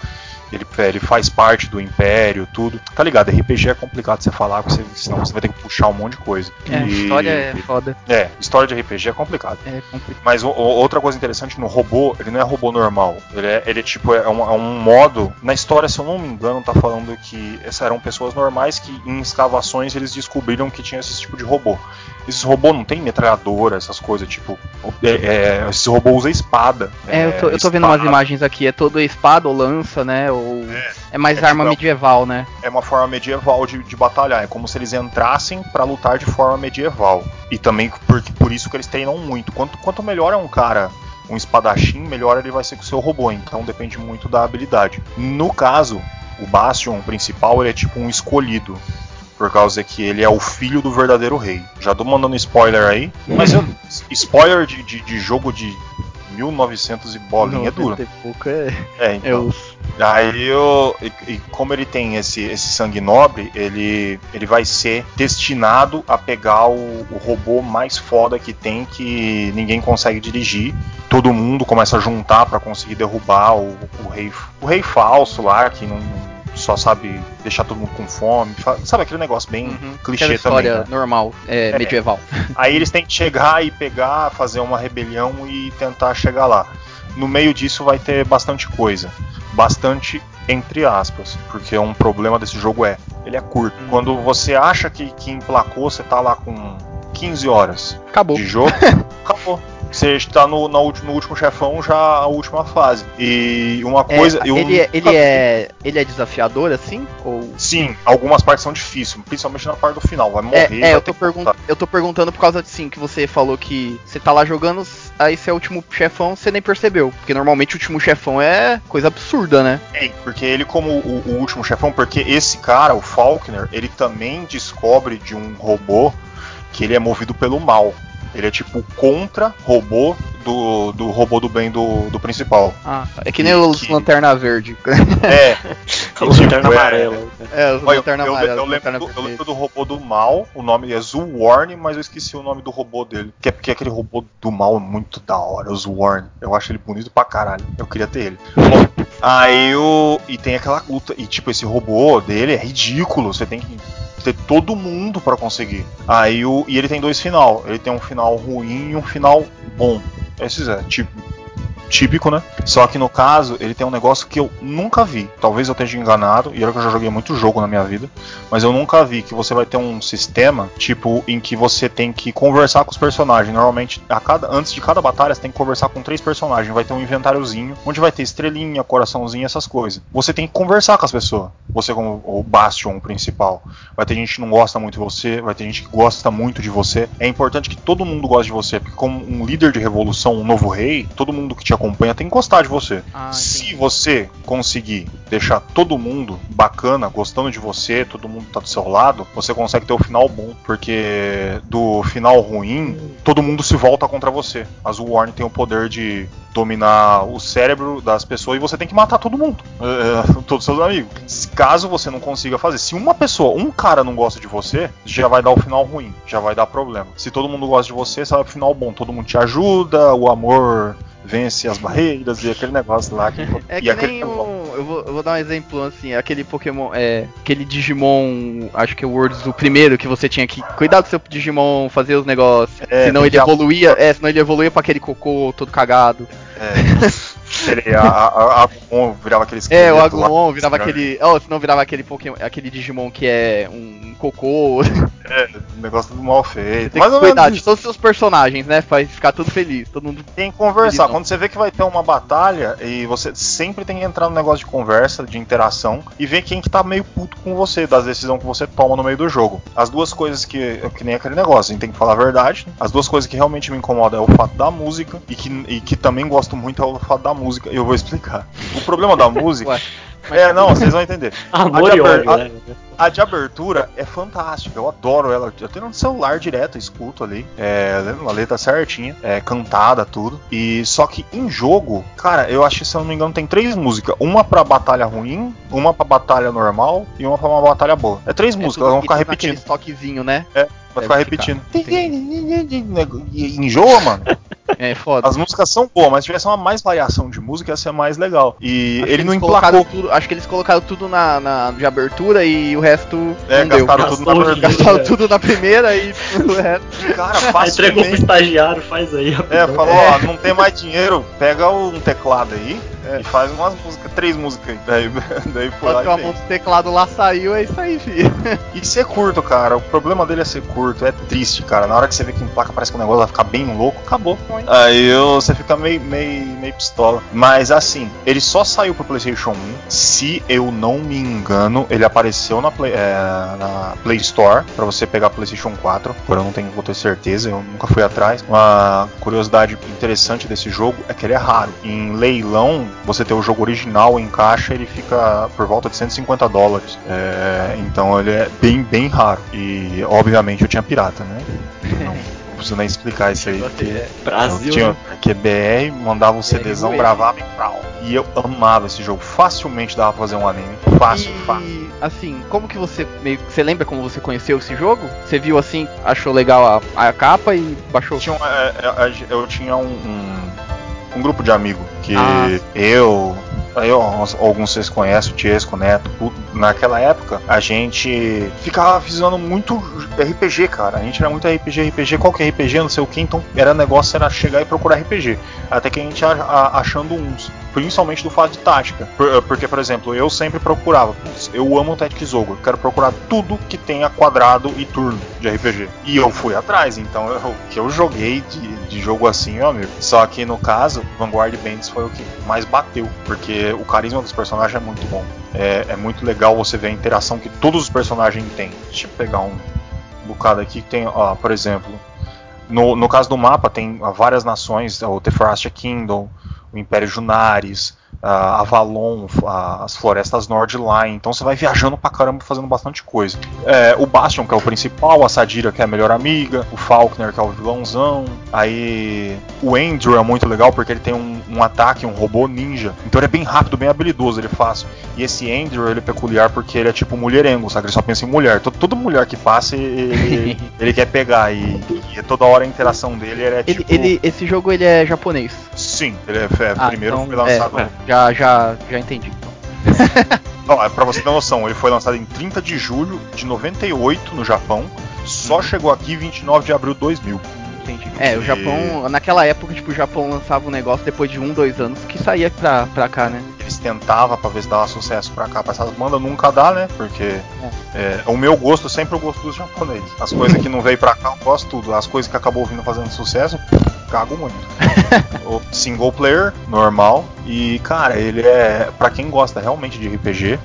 Ele, ele faz parte do império, tudo. Tá ligado? RPG é complicado você falar, você, senão você vai ter que puxar um monte de coisa. É, E- história é foda. É, história de RPG é complicado. É complicado. Mas o- outra coisa interessante no robô, ele não é robô normal. Ele é, ele é tipo, é um, é um modo. Na história, se eu não me engano, tá falando que essas eram pessoas normais que em escavações eles descobriram que tinha esse tipo de robô. Esses robôs não tem metralhadora, essas coisas, tipo. É, é, esses robôs usam espada. É, eu tô, eu tô vendo umas imagens aqui, é todo espada ou lança, né? Ou. É, mais É arma tipo- medieval, né? é uma forma medieval de, de batalhar. É como se eles entrassem pra lutar de forma medieval. E também por, por isso que eles treinam muito. Quanto, quanto melhor é um cara, um espadachim, melhor ele vai ser com o seu robô. Então depende muito da habilidade. No caso, o Bastion principal ele é tipo um escolhido. Por causa que ele é o filho do verdadeiro rei. Já tô mandando spoiler aí. Mas eu, spoiler de, de, de jogo de 1900 e bolinha é. 90 e pouco é, É, é então. os. Aí eu, e, e como ele tem esse, esse sangue nobre, ele, ele vai ser destinado a pegar o, o robô mais foda que tem que ninguém consegue dirigir. Todo mundo começa a juntar pra conseguir derrubar o, o rei o rei falso lá que não só sabe deixar todo mundo com fome. Sabe aquele negócio bem Uhum. Aquela clichê também. história né? normal, é, É. medieval. Aí eles têm que chegar e pegar, fazer uma rebelião e tentar chegar lá. No meio disso vai ter bastante coisa. Bastante entre aspas. Porque um problema desse jogo é, ele é curto. Hum. Quando você acha que, que emplacou, você tá lá com 15 horas Acabou. de jogo, acabou. Você está no, no, no último chefão, já a última fase. E uma coisa. É, eu ele, é, ele, é, ele é desafiador assim? Ou. Sim, algumas partes são difíceis, principalmente na parte do final. Vai É, morrer. é, vai eu, tô que pergun voltar. eu tô perguntando por causa de sim, que você falou que você tá lá jogando, aí você é o último chefão, você nem percebeu. Porque normalmente o último chefão é coisa absurda, né? É, porque ele, como o, o último chefão, porque esse cara, o Faulkner, ele também descobre de um robô que ele é movido pelo mal. Ele é tipo contra robô do, do robô do bem do, do principal. Ah, é que nem E os que- Lanterna Verde. É, O Lanterna é- Amarela. é, os Olha, eu, Lanterna eu- Amarela, eu os lembro Lanterna do, eu lembro do robô do mal, o nome é Zulwarn, mas eu esqueci o nome do robô dele. Que é porque aquele robô do mal é muito da hora, o Zulwarn. Eu acho ele bonito pra caralho. Eu queria ter ele. Bom, aí o. E tem aquela luta. E tipo, esse robô dele é ridículo. Você tem que ter todo mundo pra conseguir. Aí o. E ele tem dois final. Ele tem um final ruim e um final bom. Esses é, tipo. Típico, né? Só que no caso, ele tem um negócio que eu nunca vi. Talvez eu esteja enganado, e olha que eu já joguei muito jogo na minha vida mas eu nunca vi que você vai ter um sistema tipo em que você tem que conversar com os personagens. Normalmente, a cada, antes de cada batalha, você tem que conversar com três personagens. Vai ter um inventáriozinho onde vai ter estrelinha, coraçãozinho, essas coisas. Você tem que conversar com as pessoas. Você como o Bastion principal. Vai ter gente que não gosta muito de você, vai ter gente que gosta muito de você. É importante que todo mundo goste de você, porque como um líder de revolução, um novo rei, todo mundo que te acompanha tem que gostar de você. Ah, Se você conseguir deixar todo mundo bacana, gostando de você, todo mundo tá do seu lado, você consegue ter o final bom. Porque do final ruim, todo mundo se volta contra você. A Warren tem o poder de dominar o cérebro das pessoas e você tem que matar todo mundo. É, todos seus amigos. Se- Caso você não consiga fazer, se uma pessoa, um cara não gosta de você, já vai dar o final ruim, já vai dar problema. Se todo mundo gosta de você, vai pro final bom. Todo mundo te ajuda, o amor vence as barreiras e aquele negócio lá. Que, É que nem o. Eu vou, eu vou dar um exemplo assim, aquele Pokémon. É. Aquele Digimon. Acho que é o Words o primeiro que você tinha que cuidar do seu Digimon, fazer os negócios. É, senão ele evoluía. É, senão ele evoluía pra aquele cocô todo cagado. É, ele, a, Agumon virava aquele É, o. Agumon virava Estranho. aquele. Oh, senão virava aquele Pokémon. Aquele Digimon que é um cocô. É, um negócio tudo mal feito. Tem Mais que cuidar de todos os seus personagens, né? Pra ficar tudo feliz. Todo mundo. Tem que conversar. Felizão. Quando você vê que vai ter uma batalha, e você sempre tem que entrar no negócio de conversa, de interação, e ver quem que tá meio puto com você, das decisões que você toma no meio do jogo. As duas coisas que. Que nem aquele negócio, a gente tem que falar a verdade. As duas coisas que realmente me incomodam é o fato da música, e que, e que também gosto muito é o fato da música, e eu vou explicar. O problema da música. Ué. É, não, vocês vão entender. Amor A de e ódio, a- né? A de abertura é fantástica, eu adoro ela. Eu tenho no celular direto, escuto ali. É, a letra certinha, é cantada, tudo. E só que em jogo, cara, eu acho que se eu não me engano tem três músicas: uma pra batalha ruim, uma pra batalha normal e uma pra uma batalha boa. É três É músicas, tudo- elas vão ficar repetindo. toquezinho, né? Vai ficar repetindo. ficar. Enjoa, mano. É foda. As músicas são boas, mas se tivesse uma mais variação de música, ia ser mais legal. E Acho ele não eles colocaram emplacou. Tudo, acho que eles colocaram tudo na, na de abertura e o resto É, não deu. gastaram tudo na Gastou abertura. Gastaram tudo na primeira e o resto. Cara, Aí entregou pro estagiário, faz aí. É, falou, ó, não tem mais dinheiro, pega um teclado aí É. e faz umas músicas, três músicas aí. Daí, daí foi lá e a mão do teclado lá saiu, é isso aí, filho. E ser curto, cara, o problema dele é ser curto, é triste, cara. Na hora que você vê que em placa parece que o negócio vai ficar bem louco, acabou. Aí você fica meio, meio, meio pistola. Mas assim, ele só saiu pro PlayStation 1. Se eu não me engano, ele apareceu na Play, é, na Play Store pra você pegar PlayStation 4. Agora eu não tenho, vou ter certeza, eu nunca fui atrás. Uma curiosidade interessante desse jogo é que ele é raro. Em leilão, você ter o jogo original em caixa, ele fica por volta de 150 dólares. É, então ele é bem, bem raro. E obviamente eu tinha pirata, né? Não, preciso nem explicar isso aí. porque- É, Brasil. eu tinha né? que é BR, mandava um CDzão, gravava e pau. E eu amava esse jogo. Facilmente dava pra fazer um anime. Fácil, fácil. E assim, como que você meio você lembra como você conheceu esse jogo? Você viu assim, achou legal a, a capa e baixou? Tinha um- é, é, eu tinha um, um, um grupo de amigos que Ah. eu, eu, alguns vocês conhecem, o Tiesco, Neto, tudo. naquela época a gente ficava visando muito RPG, cara. A gente era muito RPG, RPG, qual que é RPG, não sei o que, então era negócio era chegar e procurar RPG. Até que a gente achando uns. Principalmente do fato de tática. Por- Porque, por exemplo, eu sempre procurava. Eu amo Tactics Ogre. Quero procurar tudo que tenha quadrado e turno de RPG. E eu fui atrás. Então, o que eu joguei de de jogo assim, meu amigo. Só que no caso, Vanguard Bands foi o que mais bateu, porque o carisma dos personagens é muito bom. É, é muito legal você ver a interação que todos os personagens têm. Deixa eu pegar um bocado aqui que tem, ó, por exemplo, no, no caso do mapa tem várias nações, o Tefrastia Kingdom, o Império Junaris, a Avalon, as florestas Nordline. Então você vai viajando pra caramba fazendo bastante coisa. É, o Bastion, que é o principal, a Sadira, que é a melhor amiga, o Faulkner, que é o vilãozão. Aí o Andrew é muito legal porque ele tem um, um ataque, um robô ninja. Então ele é bem rápido, bem habilidoso, ele fácil. E esse Andrew ele é peculiar porque ele é tipo mulherengo, sabe? Ele só pensa em mulher. Toda, toda mulher que passa, ele, ele quer pegar. E, e, toda hora a interação dele é tipo. Ele, ele, esse jogo ele é japonês. Sim, ele é, é ah, primeiro então, foi lançado. É, já, já, já entendi. Não, é pra você ter noção, ele foi lançado em 30 de julho de 98 no Japão, só uhum. chegou aqui 29 de abril de 2000. Entendi. É, o Japão, naquela época, tipo, o Japão lançava um negócio depois de um, dois anos que saía pra, pra cá, né? Eles tentavam pra ver se dava sucesso pra cá, pra essas bandas nunca dá, né? Porque é. É, o meu gosto é sempre o gosto dos japoneses. As coisas que não veio pra cá, eu gosto tudo. As coisas que acabou vindo fazendo sucesso, cago muito. o single player, normal. E, cara, ele é. para quem gosta realmente de RPG,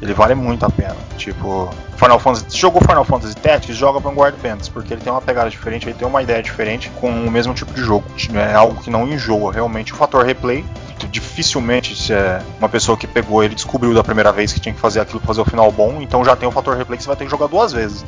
ele vale muito a pena. Tipo, Final Fantasy. Jogou Final Fantasy Tactics, joga Vanguard Bands, porque ele tem uma pegada diferente, ele tem uma ideia diferente com o mesmo tipo de jogo. É algo que não enjoa, realmente. O fator replay, dificilmente se é uma pessoa que pegou ele descobriu da primeira vez que tinha que fazer aquilo pra fazer o final bom, então já tem o fator replay que você vai ter que jogar duas vezes.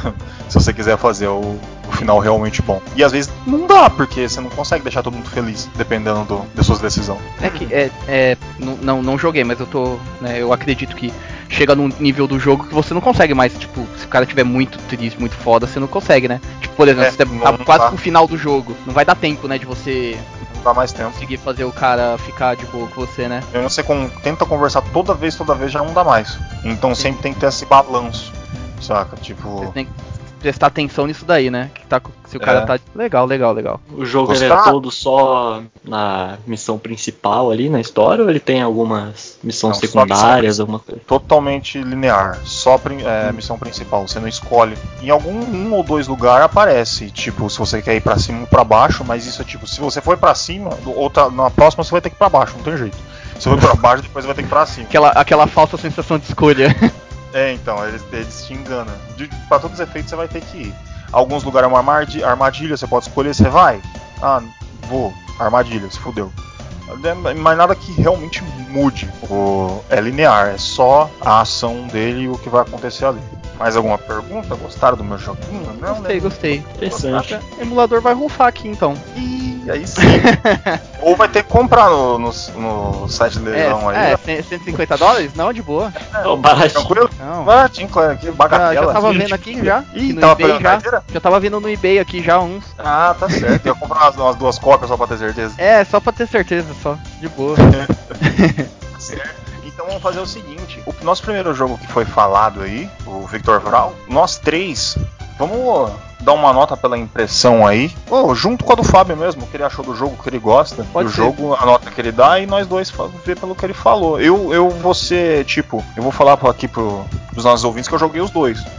se você quiser fazer o, o, final realmente bom. E às vezes não dá, porque você não consegue deixar todo mundo feliz, dependendo do, das suas decisões. É que, é, é não, não joguei, mas eu tô, né, eu acredito que chega num nível do jogo que você não consegue mais, tipo, se o cara tiver muito triste, muito foda, você não consegue, né? Tipo, por exemplo, é, você tá quase pro final do jogo, não vai dar tempo, né, de você não dá mais tempo. Conseguir fazer o cara ficar de boa com você, né? Eu não sei tenta conversar toda vez, toda vez já não dá mais. Então Sim. sempre tem que ter esse balanço, saca? Tipo. Você tem que prestar atenção nisso daí, né? Que tá, se o cara é. tá. Legal, legal, legal. O jogo é todo só na missão principal ali na história ou ele tem algumas missões não, secundárias, alguma coisa? Totalmente linear. Só é, hum. missão principal. Você não escolhe. Em algum um ou dois lugares aparece, tipo, se você quer ir pra cima ou pra baixo, mas isso é tipo, se você for pra cima, outra, na próxima você vai ter que ir pra baixo, não tem jeito. Se você for pra baixo, depois vai ter que ir pra cima. Aquela, aquela falsa sensação de escolha. É, então, eles, eles te enganam. Para todos os efeitos você vai ter que ir. Alguns lugares é uma armadilha, você pode escolher, você vai. Ah, vou. Armadilha, se fudeu. Mas nada que realmente mude. O, é linear, é só a ação dele e o que vai acontecer ali. Mais alguma pergunta? Gostaram do meu joguinho? Não, gostei, né? gostei. Interessante. O emulador vai rufar aqui então. E aí sim. Ou vai ter que comprar no, no, no site de leilão é, aí. É, 150 dólares? Não, de boa. É, baratinho. Tranquilo? Não. Baratinho, claro, aqui, bagatela. Já, já tava vendo aqui já. Ih, no tava eBay já. Já tava vendo no eBay aqui já uns. Ah, tá certo. Eu ia comprar umas, umas duas cópias só pra ter certeza. É, só pra ter certeza, só. De boa. certo. Então vamos fazer o seguinte: o nosso primeiro jogo que foi falado aí, o Victor Vral, nós três, vamos dar uma nota pela impressão aí, oh, junto com a do Fábio mesmo, o que ele achou do jogo, o que ele gosta Pode do ser. jogo, a nota que ele dá, e nós dois ver pelo que ele falou. Eu, eu vou ser, tipo, eu vou falar aqui pro, pros nossos ouvintes que eu joguei os dois.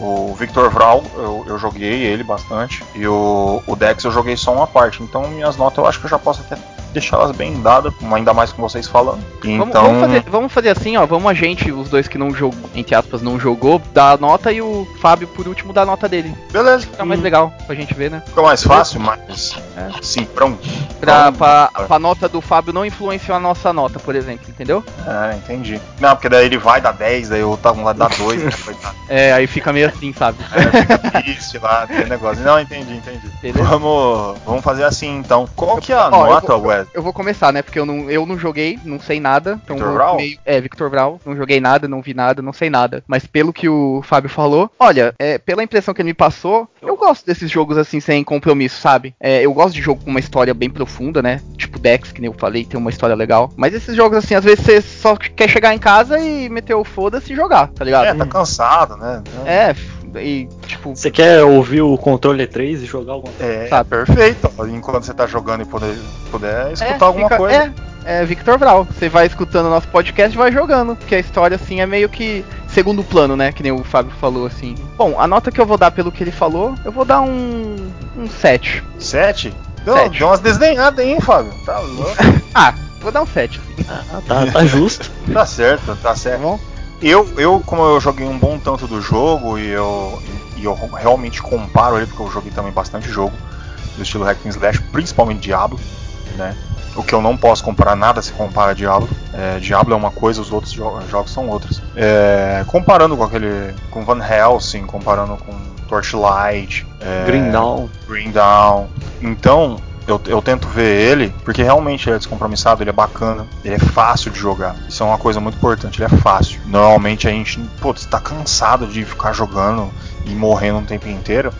O Victor Vral, eu, eu joguei ele bastante, e o, o Dex eu joguei só uma parte, então minhas notas eu acho que eu já posso até deixar elas bem dadas, ainda mais com vocês falando. Então... Vamos, vamos, fazer, vamos fazer assim, ó. Vamos a gente, os dois que não jogou, entre aspas, não jogou, dar a nota e o Fábio, por último, dar a nota dele. Beleza. Fica mais hum. legal pra gente ver, né? Fica mais fácil, mas. É. Sim, pronto. Pra, pra, pra nota do Fábio não influenciar a nossa nota, por exemplo, entendeu? É, entendi. Não, porque daí ele vai dar 10, daí eu tava lá dar 2, né? É, aí fica meio assim, sabe? É, fica triste lá, tem negócio. Não, entendi, entendi. Vamos, vamos fazer assim então. Qual que é a Ó, nota, Wes? Eu vou começar, né? Porque eu não, eu não joguei, não sei nada. Então Victor Vral? Meio, é, Victor Vral. Não joguei nada, não vi nada, não sei nada. Mas pelo que o Fábio falou, olha, é, pela impressão que ele me passou, eu gosto desses jogos assim, sem compromisso, sabe? É, eu gosto de jogo com uma história bem profunda, né? Tipo Dex, que nem eu falei, tem uma história legal. Mas esses jogos, assim, às vezes você só quer chegar em casa e meter o foda-se e jogar, tá ligado? É, tá cansado, né? É, e, tipo. Você quer ouvir o controle 3 e jogar alguma coisa? É, tá perfeito. Enquanto você tá jogando e poder, puder escutar é, alguma fica, coisa. É, é Victor Vral. Você vai escutando o nosso podcast e vai jogando. Porque a história, assim, é meio que. segundo plano, né? Que nem o Fábio falou, assim. Bom, a nota que eu vou dar pelo que ele falou, eu vou dar um. um 7. 7? Deu, Sete. deu umas desdenhadas hein, Fábio? Tá louco. Ah, vou dar um 7. Ah, tá, tá justo. tá certo, tá Tá certo. bom? Eu, eu, como eu joguei um bom tanto do jogo e eu, e eu realmente comparo ele, porque eu joguei também bastante jogo do estilo Hack and Slash, principalmente Diablo, né? O que eu não posso comparar nada se compara a Diablo. É, Diablo é uma coisa, os outros jo- jogos são outras. É, comparando com aquele. com Van Helsing, comparando com Torchlight. É, Green Dawn. Green Dawn. Então, eu, eu tento ver ele, porque realmente ele é descompromissado, ele é bacana, ele é fácil de jogar. Isso é uma coisa muito importante, ele é fácil. Normalmente a gente, putz, tá cansado de ficar jogando e morrendo o tempo inteiro.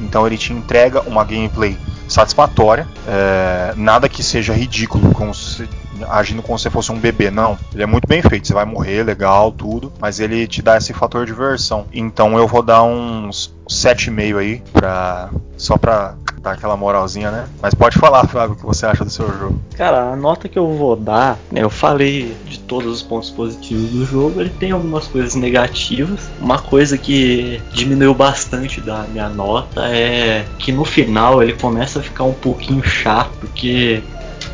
Então ele te entrega uma gameplay satisfatória, é, nada que seja ridículo, como se, agindo como se fosse um bebê, não. Ele é muito bem feito, você vai morrer, legal, tudo, mas ele te dá esse fator de diversão. Então eu vou dar uns 7,5 aí, pra, só pra dar aquela moralzinha, né? Mas pode falar, Fábio, o que você acha do seu jogo. Cara, a nota que eu vou dar, né, eu falei de todos os pontos positivos do jogo, ele tem algumas coisas negativas. Uma coisa que diminuiu bastante da minha nota é que no final ele começa a ficar um pouquinho chato, porque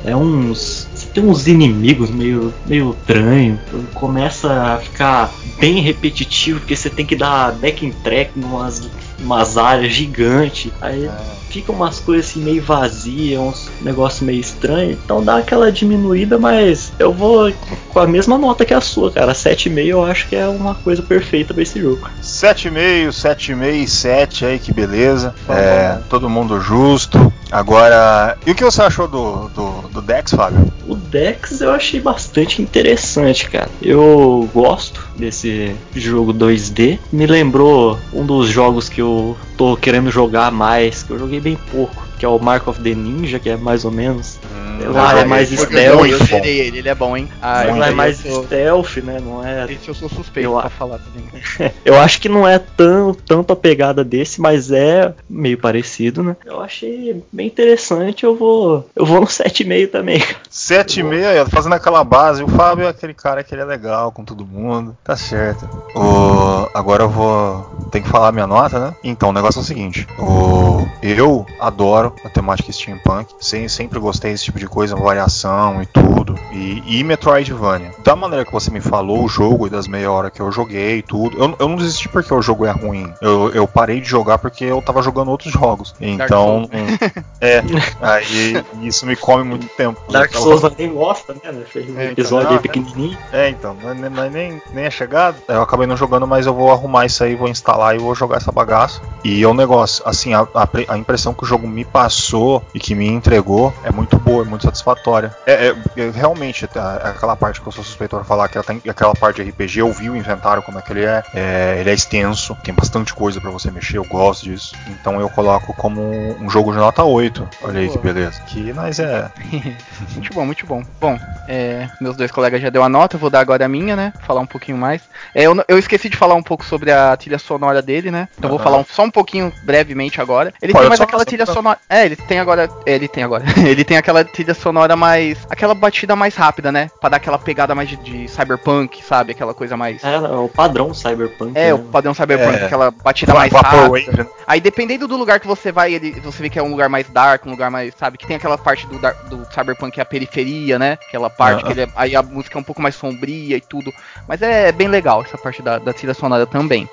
é uns. Tem uns inimigos meio, meio estranho, começa a ficar bem repetitivo, porque você tem que dar back and track numas, umas áreas gigantes. Aí fica umas coisas assim meio vazias, uns negócio meio estranho. Então dá aquela diminuída, mas eu vou com a mesma nota que a sua, cara. 7,5 eu acho que é uma coisa perfeita pra esse jogo. 7,5, 7,5 e 7 aí, que beleza. Tá É, todo mundo justo. Agora, e o que você achou do, do, do Dex, Fábio? O Dex eu achei bastante interessante, cara. Eu gosto desse jogo 2D. Me lembrou um dos jogos que eu tô querendo jogar mais, que eu joguei bem pouco, que é o Mark of the Ninja, que é mais ou menos. Hum, Lá eu é mais stealth, eu zerei ele, ele é bom, hein? Ah, Lá é mais stealth, né? Não é esse eu sou suspeito Eu pra falar também. Eu acho que não é tão, tanto a pegada desse, mas é meio parecido, né? Eu achei bem interessante, eu vou. Eu vou no 7,5 também. 7,5, fazendo aquela base. O Fábio é aquele cara que ele é legal com todo mundo. Tá certo. O, agora eu vou. Tem que falar a minha nota, né? Então, o negócio é o seguinte. O, eu adoro a temática steampunk. Sem, sempre gostei desse tipo de coisa, variação e tudo. E, e Metroidvania. Da maneira que você me falou o jogo e das meia hora que eu joguei e tudo. Eu, eu não desisti porque o jogo é ruim. Eu, eu parei de jogar porque eu tava jogando outros jogos. Então. é. Aí isso me come muito tempo. Dark Eu tava Souls nem gosta, né? Fez um É, então, episódio não, aí é. pequenininho. É, então, não é, não é nem, nem é chegado. Eu acabei não jogando, mas eu vou arrumar isso aí, vou instalar e vou jogar essa bagaça. E é um negócio, assim, a, a, a impressão que o jogo me passou e que me entregou é muito boa, é muito satisfatória. É, é- é realmente, tá, aquela parte que eu sou suspeito pra falar, que ela tem, aquela parte de RPG, eu vi o inventário como é que ele é. É, ele é extenso, tem bastante coisa pra você mexer, eu gosto disso. Então eu coloco como um jogo de nota 8. Olha aí que Boa. beleza. Que nós é. Muito bom, muito bom. Bom, é, meus dois colegas já deu a nota, eu vou dar agora a minha, né? Falar um pouquinho mais. É, eu, eu esqueci de falar um pouco sobre a trilha sonora dele, né? Então eu vou falar um- só um pouquinho brevemente agora. Ele tem mais aquela trilha só- sonora. É, ele tem agora. é, Ele tem agora. ele tem aquela trilha sonora mais. aquela batida mais rápida, né? Pra dar aquela pegada mais de, de cyberpunk, sabe? Aquela coisa mais. É, é o padrão Cyberpunk. É, né? o padrão cyberpunk, É. aquela batida mais rápida. Né? Aí dependendo do lugar que você vai, ele, você vê que é um lugar mais dark, um lugar mais, sabe, que tem aquela parte do, do Cyberpunk que é a periferia, né? Aquela parte Ah. que ele é- aí a música é um pouco mais sombria e tudo. Mas é bem legal essa parte da, da trilha sonora também.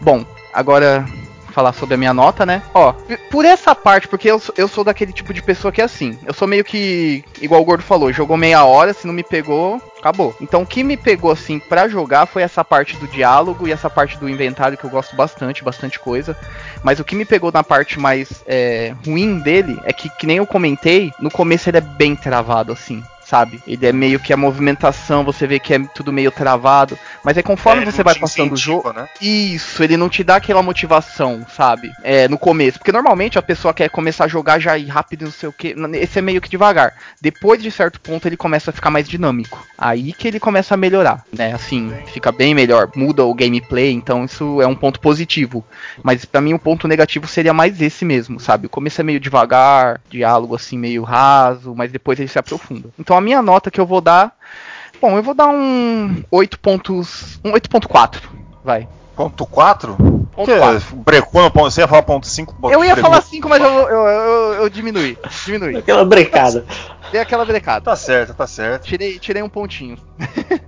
Bom, agora falar sobre a minha nota, né? Ó, por essa parte, porque eu, sou- eu sou daquele tipo de pessoa que é assim. Eu sou meio que, igual o Gordo falou, jogou meia hora, se não me pegou, acabou. Então o que me pegou, assim, pra jogar foi essa parte do diálogo e essa parte do inventário que eu gosto bastante, bastante coisa. Mas o que me pegou na parte mais é, ruim dele é que, que nem eu comentei, no começo ele é bem travado, assim. Sabe? Ele é meio que a movimentação, você vê que é tudo meio travado. Mas aí conforme É, você vai passando o jogo. né? Isso, ele não te dá aquela motivação, sabe? É, no começo. Porque normalmente a pessoa quer começar a jogar já ir rápido, não sei o que. Esse é meio que devagar. Depois de certo ponto ele começa a ficar mais dinâmico. Aí que ele começa a melhorar, né? Assim, fica bem melhor. Muda o gameplay, então isso é um ponto positivo. Mas pra mim o ponto negativo seria mais esse mesmo, sabe? O começo é meio devagar, diálogo assim meio raso, mas depois ele se aprofunda. Então a minha nota que eu vou dar. Bom, eu vou dar um 8 pontos. Um 8.4. vai. Ponto 4? Ponto que, quatro. Brecou no ponto. Você ia falar ponto 5? Eu ia falar 5, mas eu, eu, eu, eu diminui. Diminui. Aquela brecada. Dei aquela brecada. Tá certo, tá certo. Tirei, tirei um pontinho.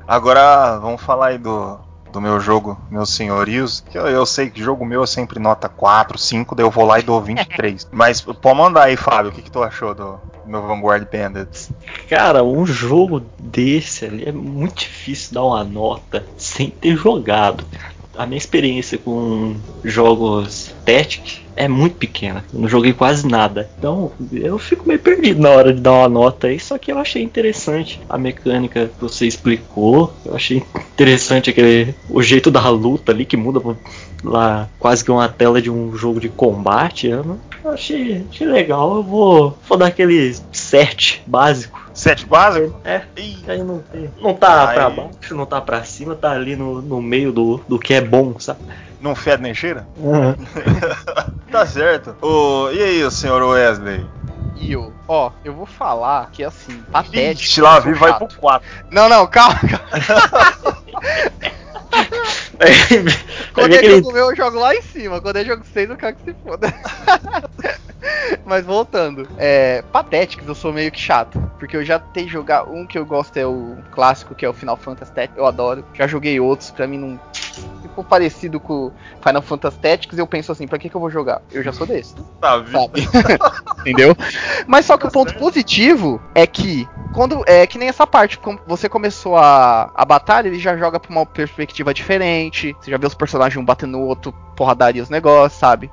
Agora vamos falar aí do, do meu jogo, meus senhorios. Que eu, eu sei que jogo meu é sempre nota 4, 5, daí eu vou lá e dou 23. Mas pode mandar aí, Fábio, o que, que tu achou do meu Vanguard Bandits? Cara, um jogo desse ali é muito difícil dar uma nota sem ter jogado. A minha experiência com jogos Tactics é muito pequena. Não joguei quase nada. Então eu fico meio perdido na hora de dar uma nota aí. Só que eu achei interessante a mecânica que você explicou. Eu achei interessante aquele, o jeito da luta ali que muda lá quase que uma tela de um jogo de combate. Eu, não- eu achei, achei legal. Eu vou, vou dar aquele set básico. 7 básico? É, Aí não, tem- não tá Aí- pra baixo, não tá pra cima, tá ali no, no meio do, do que é bom, sabe? não fede nem cheira? Tá certo. Ô, e aí, senhor Wesley? E eu, ó, eu vou falar que assim, patético. Ixi, lá vi, vai pro 4. Não, não, calma, calma. Quando é aquele- jogo meu, eu jogo lá em cima. Quando é jogo 6, eu quero que se foda. Mas voltando, é. Patéticos, eu sou meio que chato. Porque eu já tentei jogar. Um que eu gosto é o clássico, que é o Final Fantasy Tactics. Eu adoro. Já joguei outros, pra mim não. For parecido com o Final Fantasy Tactics, eu penso assim, pra que, que eu vou jogar? Eu já sou desse, Tá, sabe? Entendeu? Mas só que o ponto positivo é que quando é que nem essa parte, você começou a, a batalha, ele já joga pra uma perspectiva diferente. Você já vê os personagens um batendo no outro, porradaria os negócios, sabe?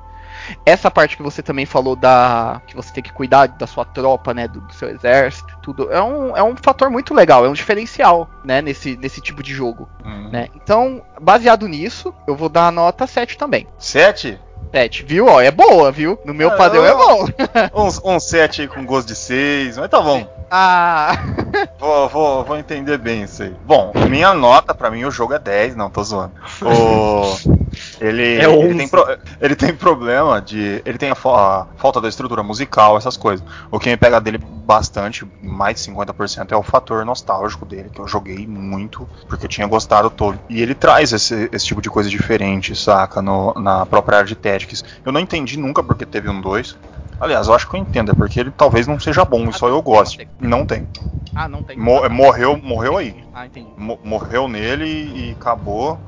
Essa parte que você também falou da. que você tem que cuidar da sua tropa, né? Do, do seu exército, tudo. É um, é um fator muito legal, é um diferencial, né? Nesse, nesse tipo de jogo. Hum. Né? Então, baseado nisso, eu vou dar a nota 7 também. 7? 7, viu? Ó, é boa, viu? No meu Ah, padrão é bom. Um, um 7 aí com gosto de 6, mas tá bom. Ah. Vou, vou, vou entender bem isso aí. Bom, minha nota, pra mim, o jogo é 10, não, tô zoando. O, ele, É ele, 11. tem pro- ele tem problema de. Ele tem a, a falta da estrutura musical, essas coisas. O que me pega dele bastante, mais de 50%, é o fator nostálgico dele, que eu joguei muito, porque eu tinha gostado todo. E ele traz esse, esse tipo de coisa diferente, saca? No, na própria área de Tactics. Eu não entendi nunca porque teve um 2. Aliás, eu acho que eu entendo, é porque ele talvez não seja bom e só eu goste. Não tem. Ah, não tem. Mo- morreu, morreu aí. Ah, entendi. Mo- morreu nele e acabou.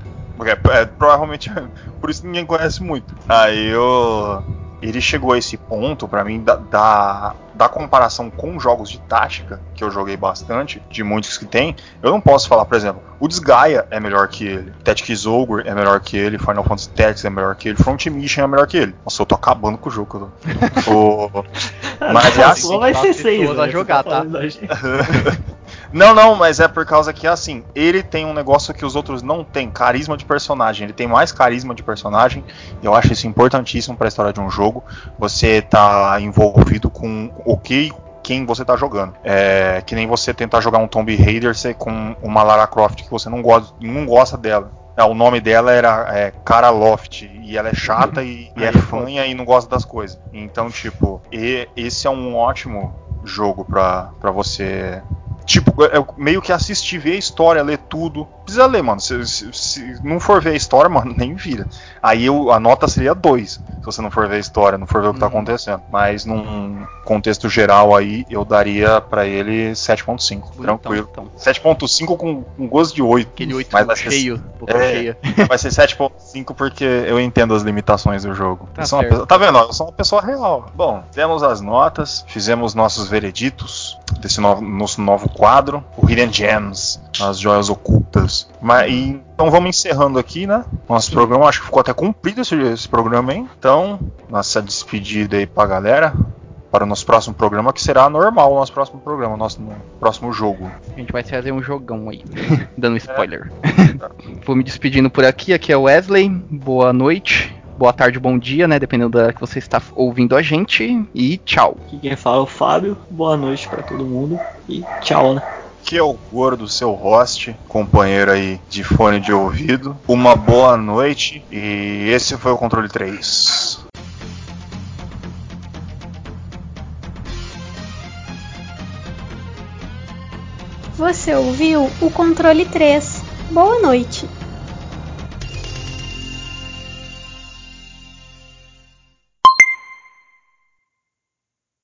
É, é, provavelmente por isso ninguém conhece muito. Aí eu. Ele chegou a esse ponto, pra mim, da, da, da comparação com jogos de tática, que eu joguei bastante, de muitos que tem, eu não posso falar, por exemplo, o Desgaia é melhor que ele, Tactics Ogre é melhor que ele, Final Fantasy Tactics é melhor que ele, Front Mission é melhor que ele. Nossa, eu tô acabando com o jogo. eu tô- o- Mas é assim, vai tá ser as 6 pessoas a jogar, tá? Não, não, mas é por causa que assim, ele tem um negócio que os outros não têm, carisma de personagem. Ele tem mais carisma de personagem. E eu acho isso importantíssimo pra história de um jogo. Você tá envolvido com o que quem você tá jogando. É que nem você tentar jogar um Tomb Raider com uma Lara Croft que você não gosta, não gosta dela. É, o nome dela era é, Cara Loft e ela é chata e, e é fanha e não gosta das coisas. Então, tipo, e- esse é um ótimo jogo pra você Tipo, é meio que assistir, ver a história, ler tudo. Precisa ler, mano. Se, se- se não for ver a história, mano, nem vira. Aí eu, a nota seria 2, se você não for ver a história, não for ver o que tá Uhum. acontecendo. Mas num contexto geral aí, eu daria pra ele 7.5, tranquilo. Então, 7.5 com, com gosto de 8. aquele 8 Mas vai ser- cheio, boca É. cheia. Vai ser 7.5 porque eu entendo as limitações do jogo. Tá pessoa- tá vendo? Eu sou uma pessoa real. Bom, temos as notas, fizemos nossos vereditos desse novo, nosso novo quadro, o Hidden Gems, as joias ocultas. Mas, e- então vamos encerrando aqui, né? Nosso programa, acho que ficou até cumprido esse, esse programa, hein? Então, nossa despedida aí pra galera. Para o nosso próximo programa, que será normal o nosso próximo programa, nosso próximo jogo. A gente vai trazer um jogão aí, dando spoiler. Vou me despedindo por aqui, aqui é o Wesley, boa noite, boa tarde, bom dia, né, dependendo da hora que você está ouvindo a gente, e tchau. Aqui quem fala é o Fábio. Boa noite pra todo mundo e tchau, né? que é o gordo, seu host, companheiro aí de fone de ouvido. Uma boa noite e esse foi o controle 3. Você ouviu o controle 3. Boa noite.